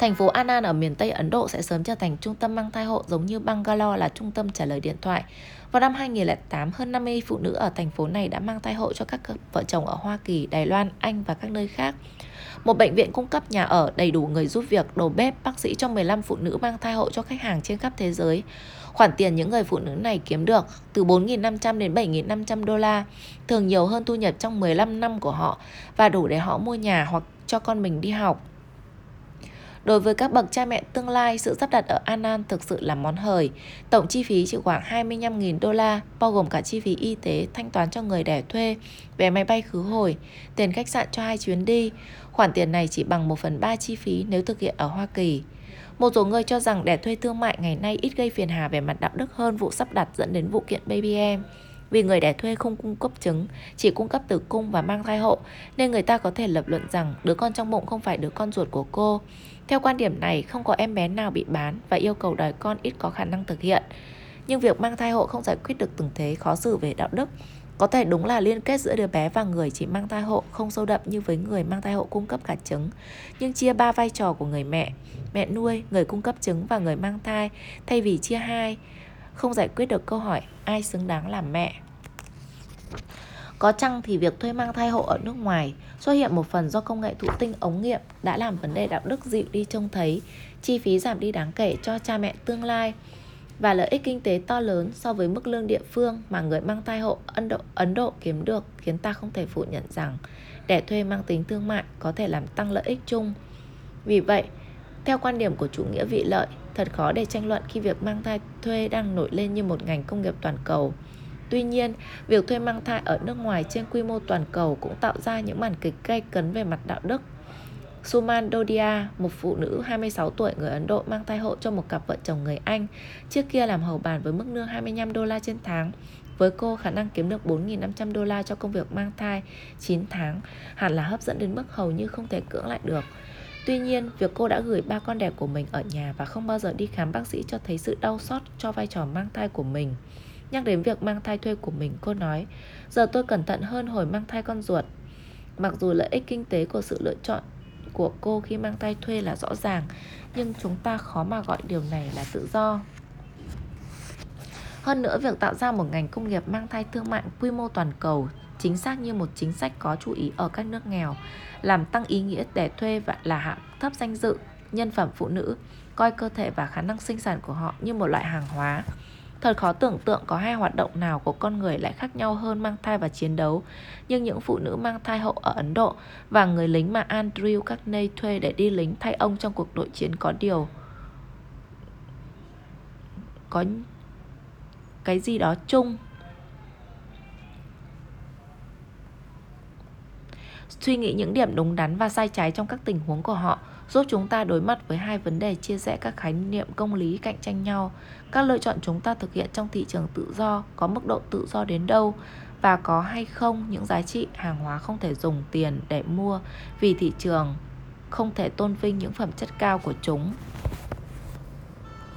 Thành phố Anan ở miền Tây Ấn Độ sẽ sớm trở thành trung tâm mang thai hộ giống như Bangalore là trung tâm trả lời điện thoại. Vào năm 2008, hơn 50 phụ nữ ở thành phố này đã mang thai hộ cho các vợ chồng ở Hoa Kỳ, Đài Loan, Anh và các nơi khác. Một bệnh viện cung cấp nhà ở đầy đủ người giúp việc, đồ bếp, bác sĩ cho 15 phụ nữ mang thai hộ cho khách hàng trên khắp thế giới. Khoản tiền những người phụ nữ này kiếm được từ 4.500 đến 7.500 đô la, thường nhiều hơn thu nhập trong 15 năm của họ và đủ để họ mua nhà hoặc cho con mình đi học. Đối với các bậc cha mẹ tương lai, sự sắp đặt ở Anan thực sự là món hời. Tổng chi phí chỉ khoảng 25.000 đô la, bao gồm cả chi phí y tế, thanh toán cho người đẻ thuê, vé máy bay khứ hồi, tiền khách sạn cho hai chuyến đi. Khoản tiền này chỉ bằng 1 phần 3 chi phí nếu thực hiện ở Hoa Kỳ. Một số người cho rằng đẻ thuê thương mại ngày nay ít gây phiền hà về mặt đạo đức hơn vụ sắp đặt dẫn đến vụ kiện baby em. Vì người đẻ thuê không cung cấp trứng, chỉ cung cấp tử cung và mang thai hộ, nên người ta có thể lập luận rằng đứa con trong bụng không phải đứa con ruột của cô. Theo quan điểm này, không có em bé nào bị bán và yêu cầu đòi con ít có khả năng thực hiện. Nhưng việc mang thai hộ không giải quyết được từng thế khó xử về đạo đức. Có thể đúng là liên kết giữa đứa bé và người chỉ mang thai hộ không sâu đậm như với người mang thai hộ cung cấp cả trứng, nhưng chia ba vai trò của người mẹ, mẹ nuôi, người cung cấp trứng và người mang thai thay vì chia hai, không giải quyết được câu hỏi ai xứng đáng làm mẹ. Có chăng thì việc thuê mang thai hộ ở nước ngoài xuất hiện một phần do công nghệ thụ tinh ống nghiệm đã làm vấn đề đạo đức dịu đi trông thấy, chi phí giảm đi đáng kể cho cha mẹ tương lai và lợi ích kinh tế to lớn so với mức lương địa phương mà người mang thai hộ Ấn Độ, Ấn Độ kiếm được khiến ta không thể phủ nhận rằng đẻ thuê mang tính thương mại có thể làm tăng lợi ích chung. Vì vậy, theo quan điểm của chủ nghĩa vị lợi, thật khó để tranh luận khi việc mang thai thuê đang nổi lên như một ngành công nghiệp toàn cầu. Tuy nhiên, việc thuê mang thai ở nước ngoài trên quy mô toàn cầu cũng tạo ra những màn kịch gay cấn về mặt đạo đức. Suman Dodia, một phụ nữ 26 tuổi người Ấn Độ mang thai hộ cho một cặp vợ chồng người Anh, trước kia làm hầu bàn với mức lương 25 đô la trên tháng. Với cô, khả năng kiếm được 4.500 đô la cho công việc mang thai 9 tháng hẳn là hấp dẫn đến mức hầu như không thể cưỡng lại được. Tuy nhiên, việc cô đã gửi ba con đẻ của mình ở nhà và không bao giờ đi khám bác sĩ cho thấy sự đau xót cho vai trò mang thai của mình. Nhắc đến việc mang thai thuê của mình, cô nói, giờ tôi cẩn thận hơn hồi mang thai con ruột. Mặc dù lợi ích kinh tế của sự lựa chọn của cô khi mang thai thuê là rõ ràng, nhưng chúng ta khó mà gọi điều này là tự do. Hơn nữa, việc tạo ra một ngành công nghiệp mang thai thương mại quy mô toàn cầu chính xác như một chính sách có chú ý ở các nước nghèo, làm tăng ý nghĩa để thuê và là hạng thấp danh dự, nhân phẩm phụ nữ, coi cơ thể và khả năng sinh sản của họ như một loại hàng hóa. Thật khó tưởng tượng có hai hoạt động nào của con người lại khác nhau hơn mang thai và chiến đấu. Nhưng những phụ nữ mang thai hậu ở Ấn Độ và người lính mà Andrew Carney thuê để đi lính thay ông trong cuộc nội chiến có điều, có cái gì đó chung suy nghĩ những điểm đúng đắn và sai trái trong các tình huống của họ giúp chúng ta đối mặt với hai vấn đề chia rẽ các khái niệm công lý cạnh tranh nhau. Các lựa chọn chúng ta thực hiện trong thị trường tự do có mức độ tự do đến đâu và có hay không những giá trị hàng hóa không thể dùng tiền để mua vì thị trường không thể tôn vinh những phẩm chất cao của chúng.